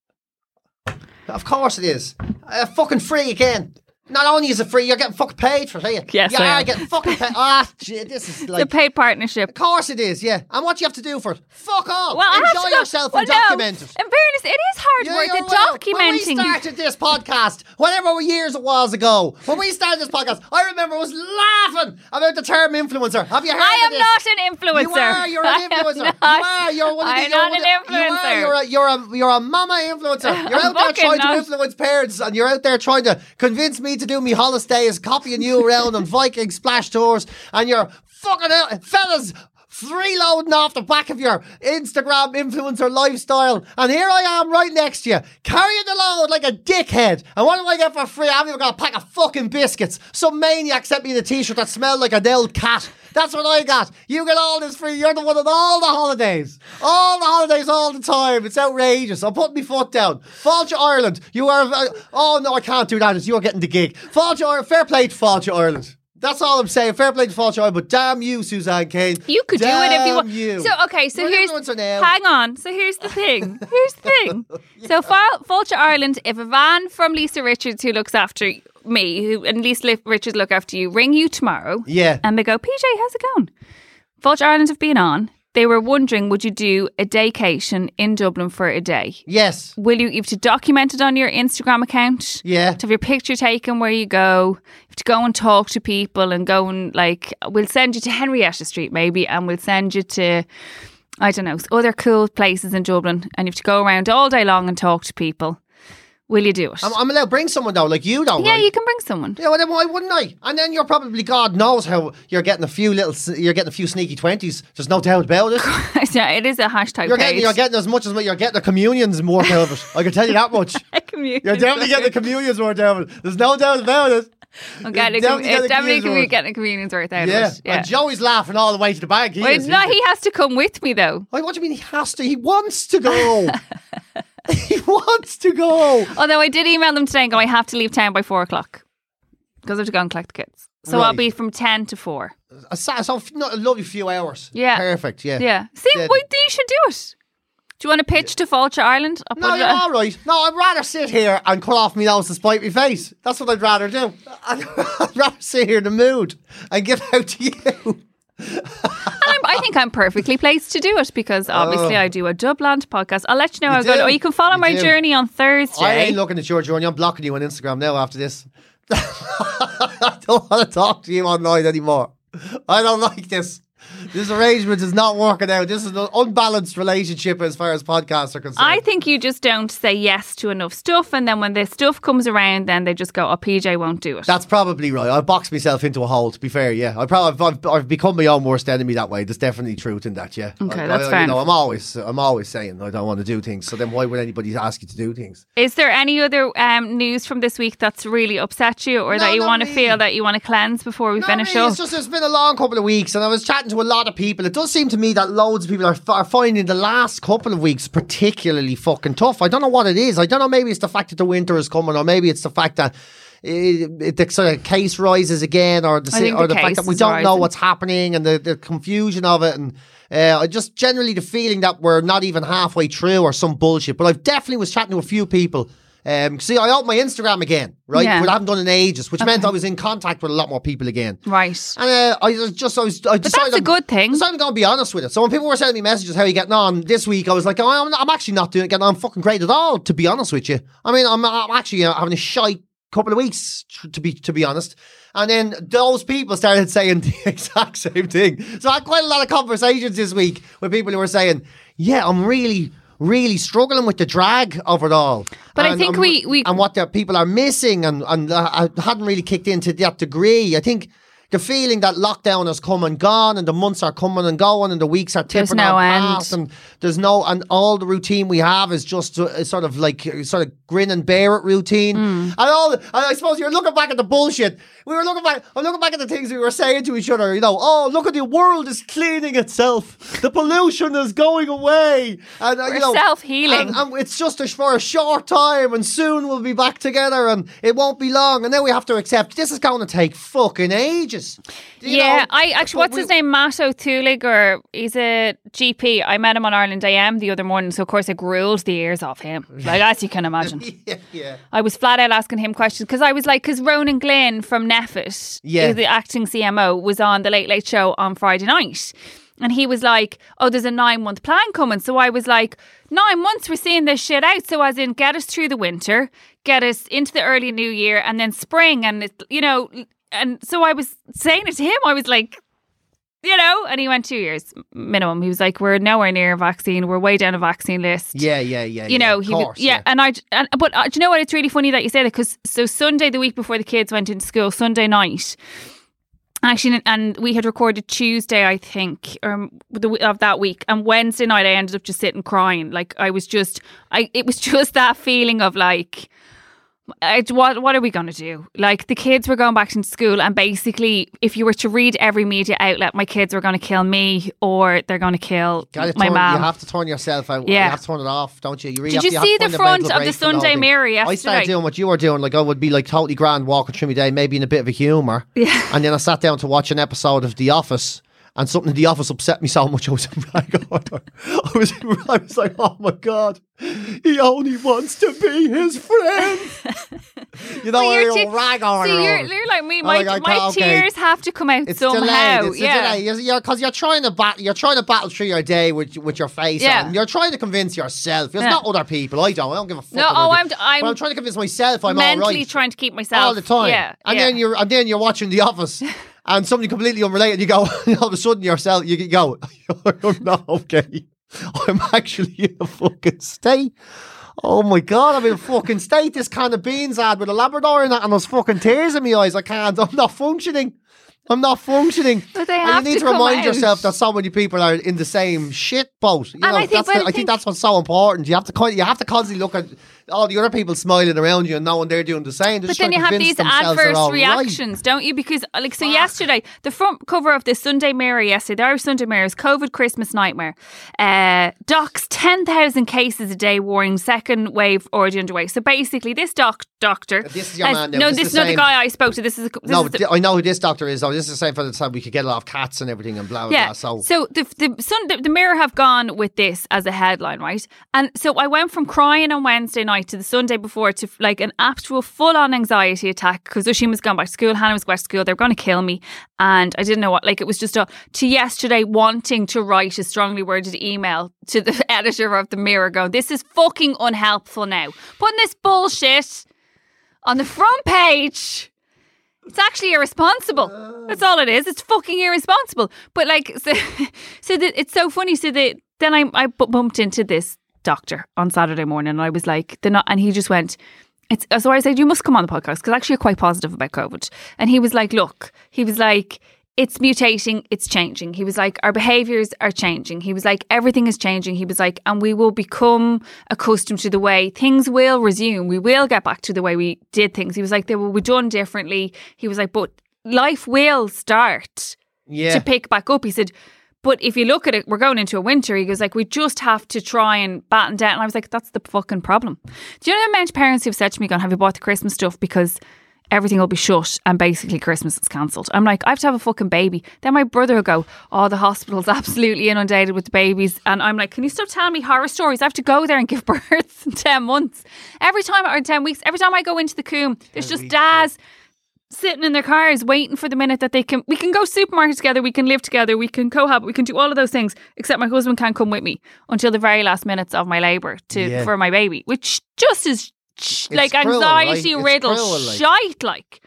Of course it is. Uh, fucking free again. Not only is it free, you're getting fucking paid for it. Yes, you I are am. getting fucking paid. Ah, shit, this is It's a paid partnership. Of course it is, yeah. And what do you have to do for it? Fuck off. Well, Enjoy yourself well, and no, document it. In fairness, it is hard Yeah, work. The well. When we started this podcast, whatever years it was ago, when we started this podcast, I remember I was laughing about the term influencer. Have you heard I am not an influencer. You are. You're an [laughs] influencer. not. You are. You're one of the. I'm not an the- You are. influencer. You're a. You're a. You're a mama influencer. [laughs] You're out there trying not. to influence parents, and you're out there trying to convince me to do me holiday is copying you around on Viking splash tours, and you're fucking out, fellas. Freeloading off the back of your Instagram influencer lifestyle, and here I am right next to you, carrying the load like a dickhead. And what do I get for free? I haven't even got a pack of fucking biscuits. Some maniac sent me the t-shirt that smelled like an old cat. That's what I got. You get all this free. You're the one on all the holidays. All the holidays all the time. It's outrageous. I'm putting my foot down. Fáilte Ireland. You are. Uh, oh, no, I can't do that. It's you are getting the gig. Fáilte Ireland. Fair play to Fáilte Ireland. That's all I'm saying. Fair play to Fáilte Ireland. But damn you, Suzanne Kane. You could do it if you want. Damn you. So okay, so You're here's hang on. So here's the thing. [laughs] Here's the thing. [laughs] So Fal- Fáilte Ireland, if a van from Lisa Richards who looks after me, who and Lisa Li- Richards look after you, ring you tomorrow, Yeah. and they go, PJ, how's it going? Fáilte Ireland have been on. they were wondering, would you do a daycation in Dublin for a day? Yes. Will you, you have to document it on your Instagram account? Yeah. To have your picture taken where you go. You have to go and talk to people and go and like, we'll send you to Henrietta Street maybe, and we'll send you to, I don't know, other cool places in Dublin, and you have to go around all day long and talk to people. Will you do it? I'm, I'm allowed to bring someone though, like you don't. yeah, right? you can bring someone. Yeah, well, then why wouldn't I? And then you're probably God knows how you're getting a few little, you're getting a few sneaky twenties. There's no doubt about it. [laughs] yeah, it is a hashtag You're page. getting, you're getting as much as what you're getting the communions more out of it. I can tell you that much. [laughs] You're definitely getting the communions more out of it. There's no doubt about it. I'm getting, a, definitely it's getting definitely communion's getting a communion's worth out Yeah. of it. Yeah. And Joey's laughing all the way to the bank. He Wait, is. no, he has to come with me though. Wait, what do you mean he has to? He wants to go. [laughs] [laughs] he wants to go. Although I did email them today and go, I have to leave town by four o'clock because I have to go and collect the kids. So I'll be from ten to four. A, sa- so f- no, a lovely few hours. Yeah. Perfect. Yeah. Yeah. See, Yeah. you should do it. Do you want to pitch to Vulture Ireland? I'll No, put it you're all right. No, I'd rather sit here and cut off my nose to spite my face. That's what I'd rather do. I'd, [laughs] I'd rather sit here in the mood and give out to you. I'm, I think I'm perfectly placed to do it because obviously oh. I do a Dubland podcast. I'll let you know how Oh. You good. do. Or you can follow You my do. journey on Thursday. I ain't looking at your journey. I'm blocking you on Instagram now after this. [laughs] I don't want to talk to you online anymore. I don't like this. This arrangement is not working out. This is an unbalanced relationship as far as podcasts are concerned. I think you just don't say yes to enough stuff, and then when the stuff comes around, then they just go, "Oh, PJ won't do it." That's probably right. I boxed myself into a hole. To be fair, yeah, I probably I've, I've become my own worst enemy that way. There's definitely truth in that. Yeah. Okay, I, that's I, fair. You know, I'm always I'm always saying I don't want to do things. So then why would anybody ask you to do things? Is there any other um, news from this week that's really upset you, or No, that you want to feel that you want to cleanse before we Not finish really, up? It's just it's been a long couple of weeks, and I was chatting to a lot of people. It does seem to me that loads of people are, are finding the last couple of weeks particularly fucking tough. I don't know what it is. I don't know. Maybe it's the fact that the winter is coming, or maybe it's the fact that. It, it, the sort of case rises again, or the, or the the, fact that we don't know what's happening and the, the confusion of it, and uh, I just generally the feeling that we're not even halfway through or some bullshit. But I've definitely was chatting to a few people. Um, see, I opened my Instagram again, right? Yeah. I haven't done in ages, which meant I was in contact with a lot more people again. right. And uh, I just, I was, I decided. that's a good thing. Decided I'm going to be honest with it. So when people were sending me messages, how are you getting on this week? I was like, oh, I'm, I'm actually not doing getting on I'm fucking great at all, to be honest with you. I mean, I'm, I'm actually having a shy couple of weeks, to be to be honest. And then those people started [laughs] saying the exact same thing. So I had quite a lot of conversations this week with people who were saying, yeah, I'm really. Really struggling with the drag of it all, But I think we- we- and what the people are missing, and and uh, I hadn't really kicked in to that degree. I think the feeling that lockdown has come and gone, and the months are coming and going, and the weeks are tipping no on past, and there's no, and all the routine we have is just uh, sort of like sort of grin and bear it routine. Hmm. And all, and I suppose you're looking back at the bullshit. We were looking back. I'm looking back at the things we were saying to each other. You know, oh look at the world is cleaning itself. The pollution is going away, and uh, you know, self-healing. and- and it's just a, for a short time, and soon we'll be back together, and it won't be long. And then we have to accept this is going to take fucking ages. You yeah, know, I actually, what's we- his name? Matt or he's a GP. I met him on Ireland AM the other morning, so of course I grilled the ears off him, like as you can imagine. [laughs] Yeah, yeah. I was flat out asking him questions because I was like, because Ronan Glynn from NPHET, Yeah. the acting CMO, was on the Late Late Show on Friday night. And he was like, Oh, there's a nine month plan coming. So I was like, Nine months, we're seeing this shit out. So, as in, get us through the winter, get us into the early new year, and then spring. And, it, you know, and so I was saying it to him. I was like, you know, and he went two years minimum. He was like, "We're nowhere near a vaccine. We're way down a vaccine list." Yeah, yeah, yeah. you yeah, know, he was, course, yeah, and I, and, but uh, do you know what? It's really funny that you say that because so Sunday, the week before the kids went into school, Sunday night, actually, and we had recorded Tuesday, I think, um, the, of that week, and Wednesday night, I ended up just sitting crying. Like I was just, I, it was [laughs] just that feeling of like. I, what what are we going to do? Like the kids were going back to school, and basically, if you were to read every media outlet, my kids were going to kill me, or they're going to kill my turn, mom. You have to turn yourself out. Yeah. You have to turn it off, don't you? you really Did you to, see to the front of the break the whole Sunday. Mirror I started doing what you were doing. Like I would be like totally grand walking through my day, maybe in a bit of a humour. [laughs] Yeah. And then I sat down to watch an episode of The Office. And something in the office upset me so much. I was, [laughs] oh, I was, [laughs] I was like, oh my god, he only wants to be his friend. [laughs] you know, Well, you're, you're you te- rag on. See, you're, you're like me. My, my my okay. tears have to come out It's somehow. delayed. It's yeah. a. You're, you're, cause you're trying to battle. You're trying to battle through your day with with your face Yeah. on. You're trying to convince yourself. It's Yeah. not other people. I don't. I don't give a fuck. No, oh, I'm, I'm But I'm trying to convince myself I'm all Mentally right trying to keep myself all the time. Yeah, and yeah. then you're and then you're watching The Office. And something completely unrelated, you go, [laughs] all of a sudden yourself, you go, [laughs] oh, I'm not okay. I'm actually in a fucking state. Oh my god, I'm in a fucking state. This can of beans ad with a Labrador in it, and there's fucking tears in my eyes. I can't. I'm not functioning. I'm not functioning. But they and have you need to to, remind out. yourself that so many people are in the same shit boat. You And know, I think- that's the, I I think think- that's what's so important. You have to you have to constantly look at all the other people smiling around you and knowing they're doing the same. They're But then you have these adverse all right. reactions, don't you? Because uh, like so yesterday, the front cover of the Sunday Mirror yesterday, the Irish Sunday Mirror is COVID Christmas nightmare. Uh, docs ten thousand cases a day, warning second wave already underway. So basically, this doc doctor, This is your has- man now. no, This this is not the guy I spoke to. This is, a, this No, is the, I know who this doctor is. though. this is the same for the time we could get a lot of cats and everything and blah blah Yeah. blah. So, So the the, sun, the the Mirror have gone with this as a headline, right? And so I went from crying on Wednesday night to the Sunday before to like an actual full on anxiety attack because Oisin was going back to school, Hannah was going back to school. They were going to kill me, and I didn't know what. Like it was just a to yesterday wanting to write a strongly worded email to the [laughs] editor of the Mirror, going, "This is fucking unhelpful now. Putting this bullshit on the front page." It's actually irresponsible. Oh. That's all it is. It's fucking irresponsible. But like, [laughs] so, so that it's so funny. So that then I I bumped into this doctor on Saturday morning, and I was like, the not, and he just went. It's uh, so I said you must come on the podcast because actually you're quite positive about COVID. And he was like, look, he was like. It's mutating, it's changing. He was like, our behaviors are changing. He was like, everything is changing. He was like, and we will become accustomed to the way things will resume. We will get back to the way we did things. He was like, they will be done differently. He was like, but life will start yeah, to pick back up. He said, but if you look at it, we're going into a winter. He goes like, we just have to try and batten down. And I was like, that's the fucking problem. Do you know amount of parents who've said to me, "Going, have you bought the Christmas stuff because?" Everything will be shut and basically Christmas is cancelled. I'm like, I have to have a fucking baby. Then my brother will go, Oh, the hospital's [laughs] absolutely inundated with babies. And I'm like, Can you stop telling me horror stories? I have to go there and give birth [laughs] in 10 months. Every time, or 10 weeks, every time I go into the coombe, there's just dads sitting in their cars waiting for the minute that they can we can go supermarket together we can live together we can cohabit we can do all of those things except my husband can't come with me until the very last minutes of my labour to Yeah. for my baby which just is sh- like cruel, anxiety It's riddled cruel, like. shite like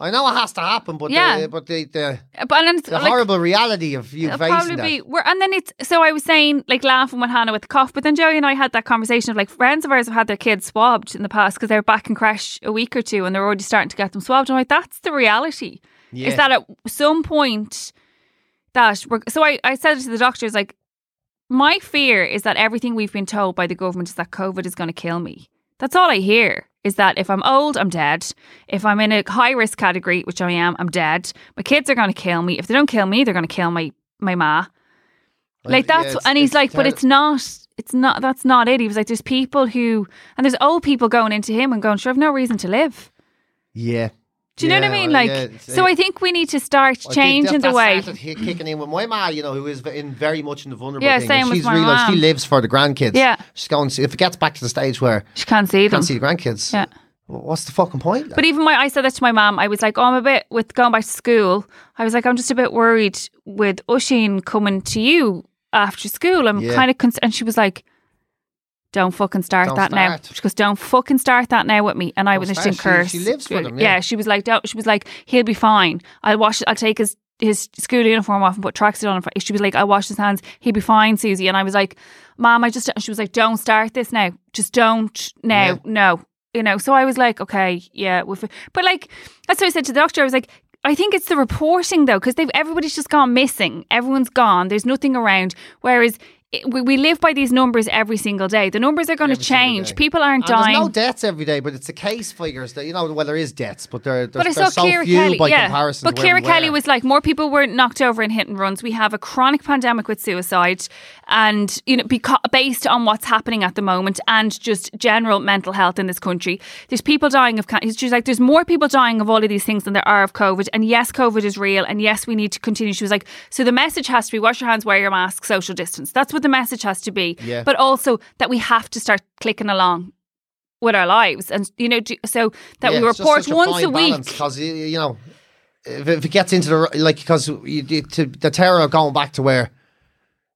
I know it has to happen, but Yeah. the, but the the, uh, but and the like, horrible reality of you facing probably that. be. We're, and then it's so I was saying like laughing with Hannah with the cough, but then Joey and I had that conversation of like friends of ours have had their kids swabbed in the past because they were back in creche a week or two and they're already starting to get them swabbed. And I'm like, that's the reality. Yeah. Is that at some point that we're so I, I said it to the doctors like my fear is that everything we've been told by the government is that COVID is going to kill me. That's all I hear is that if I'm old, I'm dead. If I'm in a high risk category, which I am, I'm dead. My kids are going to kill me. If they don't kill me, they're going to kill my my ma. Like Yeah, that's it's- and he's like, but it's not. It's not. That's not it. He was like, there's people who and there's old people going into him and going, sure, I've no reason to live. yeah. Do you know what I mean? Like, yeah, so I think we need to start I changing that- the way. started kicking in with my ma, you know, who is in very much in the vulnerable Yeah, thing. same and with she's my realised she lives for the grandkids. Yeah. she's going. If it gets back to the stage where She can't see them. can't see the grandkids, Yeah. what's the fucking point? But even my, I said that to my mom. I was like, "Oh, I'm a bit with going back to school." I was like, "I'm just a bit worried with Oisin coming to you after school." I'm Yeah. kind of, cons-, and she was like, "Don't fucking start Don't that now." start. She goes, "Don't fucking start that now with me." And I Don't was just in curse. she lives for them, yeah. she was like, "Don't." She was like, "He'll be fine. I'll wash. I'll take his." His school uniform off and put tracksuit on. She was like, "I wash his hands. He'll be fine, Susie." And I was like, "Mom, I just." She was like, "Don't start this now. Just don't now. Yeah. No, you know." So I was like, "Okay, yeah." we've- But like, that's what I said to the doctor. I was like, I think it's the reporting though, because they've everybody's just gone missing. Everyone's gone. There's nothing around. Whereas it, we, we live by these numbers every single day. The numbers are going to change. People aren't And dying. There's no deaths every day, but it's the case figures that you know. Well, there is deaths, but they're they're, But I they're saw so Kira few Kelly, by yeah. comparison. But Ciara Kelly was like, more people were knocked over in hit and runs. We have a chronic pandemic with suicide, and you know, beca- based on what's happening at the moment, and just general mental health in this country, there's people dying of. She's like, there's more people dying of all of these things than there are of COVID. And yes, COVID is real, and yes, we need to continue. She was like, so the message has to be: wash your hands, wear your mask, social distance. That's what the message has to be. Yeah. But also that we have to start clicking along with our lives, and you know, do, so that we report once a week. because you, know if, it gets into the like because you, you, to the terror of going back to where.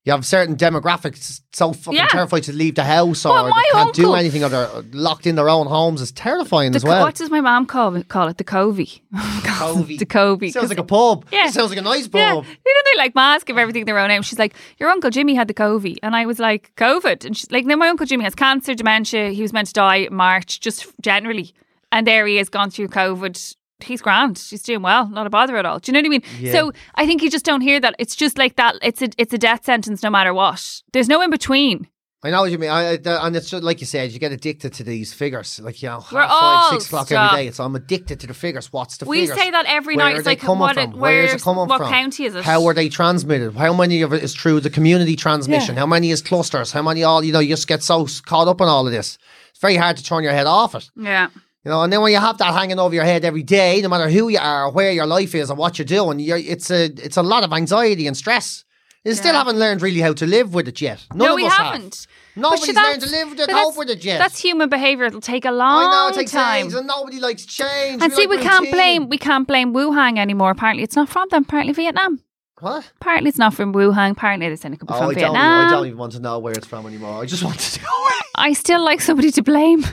You have certain demographics so fucking Yeah. terrified to leave the house or Well, they can't do anything or they're locked in their own homes. It's terrifying The as well. What does my mom call it? Call it the covey. [laughs] Covey. the covey. Sounds like a pub. Yeah. Sounds like a nice pub. Yeah, you know they like mask of everything their own name. She's like, your uncle Jimmy had the Covey. and I was like, COVID, and she's like, no, my uncle Jimmy has cancer, dementia. He was meant to die March, just generally, and there he is, gone through COVID. He's grand. She's doing well. Not a bother at all. Do you know what I mean? Yeah. So I think you just don't hear that. It's just like that. It's a it's a death sentence no matter what. There's no in between. I know what you mean. I, I- and it's like you said, you get addicted to these figures. Like, you know, We're five, six o'clock every day. It's I'm addicted to the figures. What's the We figures? say that every Where night. It's like, what it- Where's where's- it coming what from? county is it? How are they transmitted? How many of it is through the community transmission? Yeah. How many is clusters? How many all, you know, you just get so caught up in all of this. It's very hard to turn your head off it. Yeah. You know, and then when you have that hanging over your head every day, no matter who you are, or where your life is, or what you're doing, you're, it's a it's a lot of anxiety and stress. You still haven't learned really how to live with it yet. None no, of we us haven't. Have. Nobody's learned to live with it, cope with it yet. That's human behaviour. It'll take a long I know it takes time. ages and nobody likes change. And see, we like can't routine. blame we can't blame Wuhan anymore. Apparently, it's not from them. Apparently, Vietnam. What? Apparently, it's not from Wuhan. Apparently, they're saying it could be Oh, from I don't, even, Vietnam. I don't even want to know where it's from anymore. I just want to [laughs] away. I still like somebody to blame.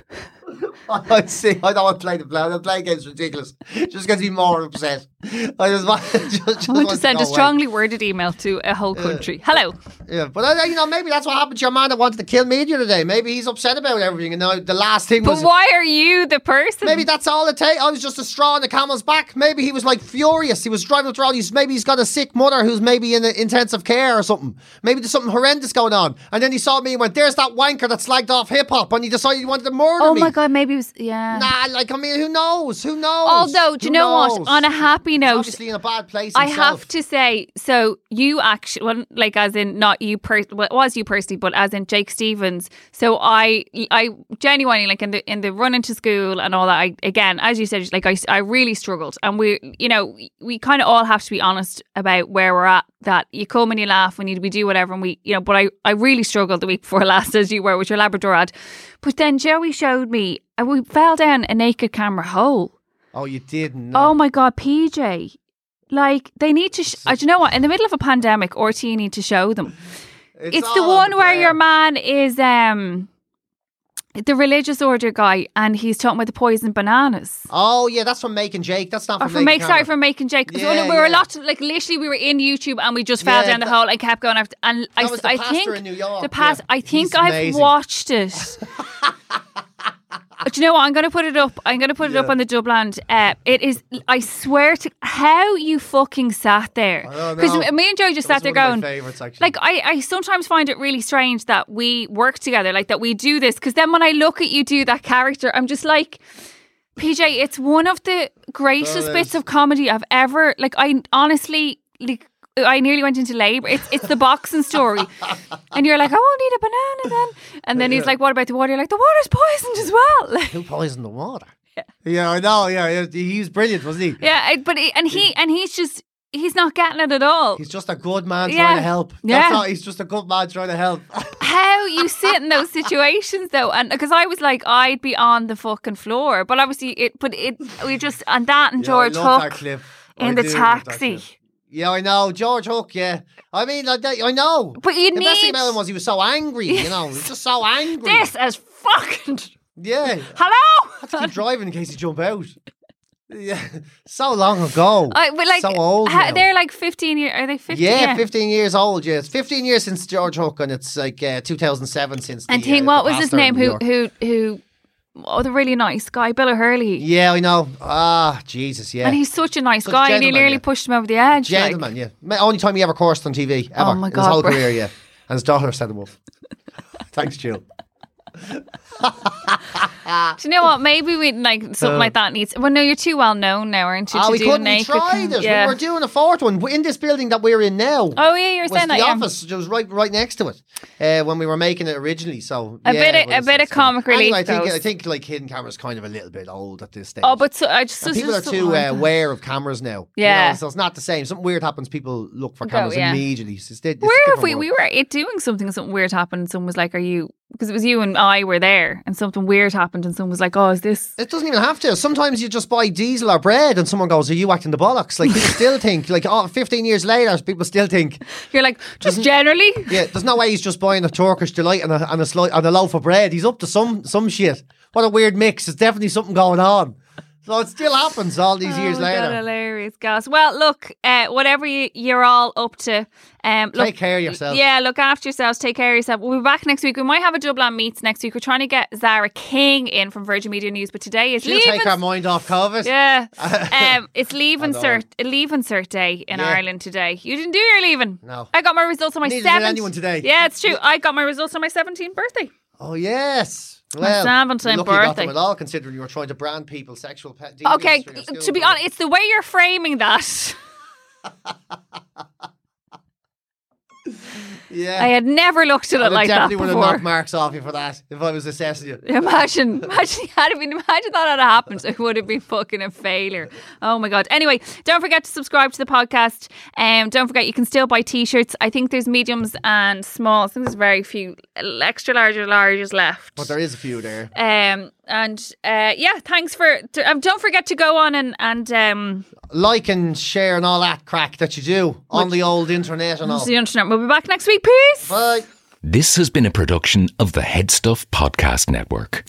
[laughs] I see. I don't want to play the play. The play game's ridiculous. Just gets me more upset. I just want, [laughs] just, just I want to send a away. strongly worded email to a whole country. Hello. Yeah, but uh, you know, maybe that's what happened to your man that wanted to kill me the other day. Maybe he's upset about everything, and now the last thing But was. why are you the person? Maybe that's all it takes. I was just a straw in the camel's back. Maybe he was like furious. He was driving through all these. Maybe he's got a sick mother who's maybe in intensive care or something. Maybe there's something horrendous going on. And then he saw me and went, "There's that wanker that slagged off hip hop," and he decided he wanted to murder Oh me. God, maybe it was yeah. Nah, like I mean, who knows? Who knows? Although, do you know knows? what? On a happy note, obviously in a bad place. I himself. have to say, so you actually, well, like as in not you per, well, it was you personally, but as in Jake Stevens. So I, I genuinely like in the in the run into school and all that. I again, as you said, like I, I really struggled, and we, you know, we kind of all have to be honest about where we're at. That you come and you laugh, and you we do whatever, and we, you know. But I, I really struggled the week before [laughs] last, as you were with your Labrador ad. But then Joey showed me, and we fell down a naked camera hole. Oh, you didn't. Oh my god, PJ. Like they need to. Sh- uh, do you know what? In the middle of a pandemic, RT need to show them. It's, the all one where your man is um the religious order guy, and he's talking about the poison bananas. Oh yeah, that's from Making Jake. That's not Or from, from make sorry from making Jake because Yeah, we were a lot like literally we were in YouTube and we just fell Yeah, down the that- hole and kept going after and I, was the I pastor think in New York, the past. I think I've amazing. watched it. [laughs] [laughs] Do you know what? I'm going to put it up. I'm going to put it up on the Dubland. Uh, it is. I swear to how you fucking sat there because me and Joe just That sat there going. Like I, I sometimes find it really strange that we work together, like that we do this. Because then when I look at you do that character, I'm just like, PJ, it's one of the greatest Oh, bits of comedy I've ever. Like I honestly, like I nearly went into labour. It's it's the boxing story, [laughs] and you're like, I won't eat a banana then. And then he's like, What about the water? You're like, the water's poisoned as well. [laughs] Who poisoned the water? Yeah, I know. Yeah, yeah, he was brilliant, wasn't he? yeah, but he, and he and he's just he's not getting it at all. He's just a good man Yeah. trying to help. Yeah. Not, he's just a good man trying to help. [laughs] how you sit in those situations though and because i was like i'd be on the fucking floor but obviously it but it we just and that and Yeah, george hook in I the taxi. Yeah, I know. George Hook, yeah. I mean, that, I know. But you the best thing need- about him was he was so angry, you know. He was just so angry. this is fucking [laughs] Yeah. hello I Had to keep driving in case he jump out. Yeah. So long ago. I, but like so old ha- they're like 15 years are they 15 yeah, 15 years old, yeah. It's 15 years since George Hook, and it's like uh, 2007 since and the, think uh, what the was his name who who who oh the really nice guy bill O'Herlihy Yeah, I know. Ah, Jesus, yeah. and he's such a nice Such a guy and he nearly yeah. pushed him over the edge like. Gentleman, yeah. Only time he ever coursed on TV, ever. Oh my In his God, whole bro. career, yeah. And his daughter set him up. Thanks, Jill. Do you know what? Maybe we like something like that needs. Well, no, you're too well known now, aren't you? Oh, to we do couldn't. We naked tried con- it. Yeah. We were doing a fourth one in this building that we're in now. oh yeah, you're was saying the that. yeah. office. It was right, right next to it uh, when we were making it originally. So A yeah, bit of- was- a bit of uh, comic relief, Anyway, I think. I think like hidden cameras kind of a little bit old at this stage. Oh, but so, I just so- people are too uh, aware of cameras now. you Yeah. know, so it's not the same. Something weird happens, people look for Go, cameras yeah. immediately. So it's, it's Where have we? world. We were it doing something. Something weird happened. And someone was like, "Are you?" Because it was you and I were there, and something weird happened, and someone was like, "Oh, is this?" It doesn't even have to. Sometimes you just buy diesel or bread and someone goes, Are you acting the bollocks? Like, people still [laughs] think, like, oh, 15 years later, people still think, You're like, just generally. yeah, there's no way he's just buying a Turkish delight and a, and a, sli- and a loaf of bread. He's up to some some shit. What a weird mix. There's definitely something going on. So it still happens all these years oh, my God, later. hilarious, guys. Well, look, uh, whatever you, you're all up to, um, look, Take care of yourself. Yeah, look after yourselves. Take care of yourself. We'll be back next week. We might have a Dublin meets next week. We're trying to get Zara King in from Virgin Media News, but today is She'll leaving. take our mind off COVID. Yeah, [laughs] um, it's know. insert leave insert day in Yeah. Ireland today. You didn't do your leaving. No. I got my results on my seventh. anyone today. Yeah, it's true. I got my results on my seventeenth birthday. Oh, yes. Well, lucky you got birthday. them at all, considering you were trying to brand people sexual pet. Okay, to be honest, it's the way you're framing that. [laughs] yeah. I had never looked at it I like that definitely would have before. knocked marks off you for that if I was assessing you. Imagine, [laughs] imagine [laughs] had it been, imagine that had happened. It would have been fucking a failure. Oh my god. Anyway, don't forget to subscribe to the podcast. Um, don't forget you can still buy t-shirts. I think there's mediums and smalls. I think there's very few extra large or larges left. But there is a few there. Um, and uh, yeah, thanks for. t- um, don't forget to go on and and um, Like and share and all that crack that you do on the old internet and all. see you on the internet. We'll be back next week. Peace. Bye. This has been a production of the HeadStuff Podcast Network.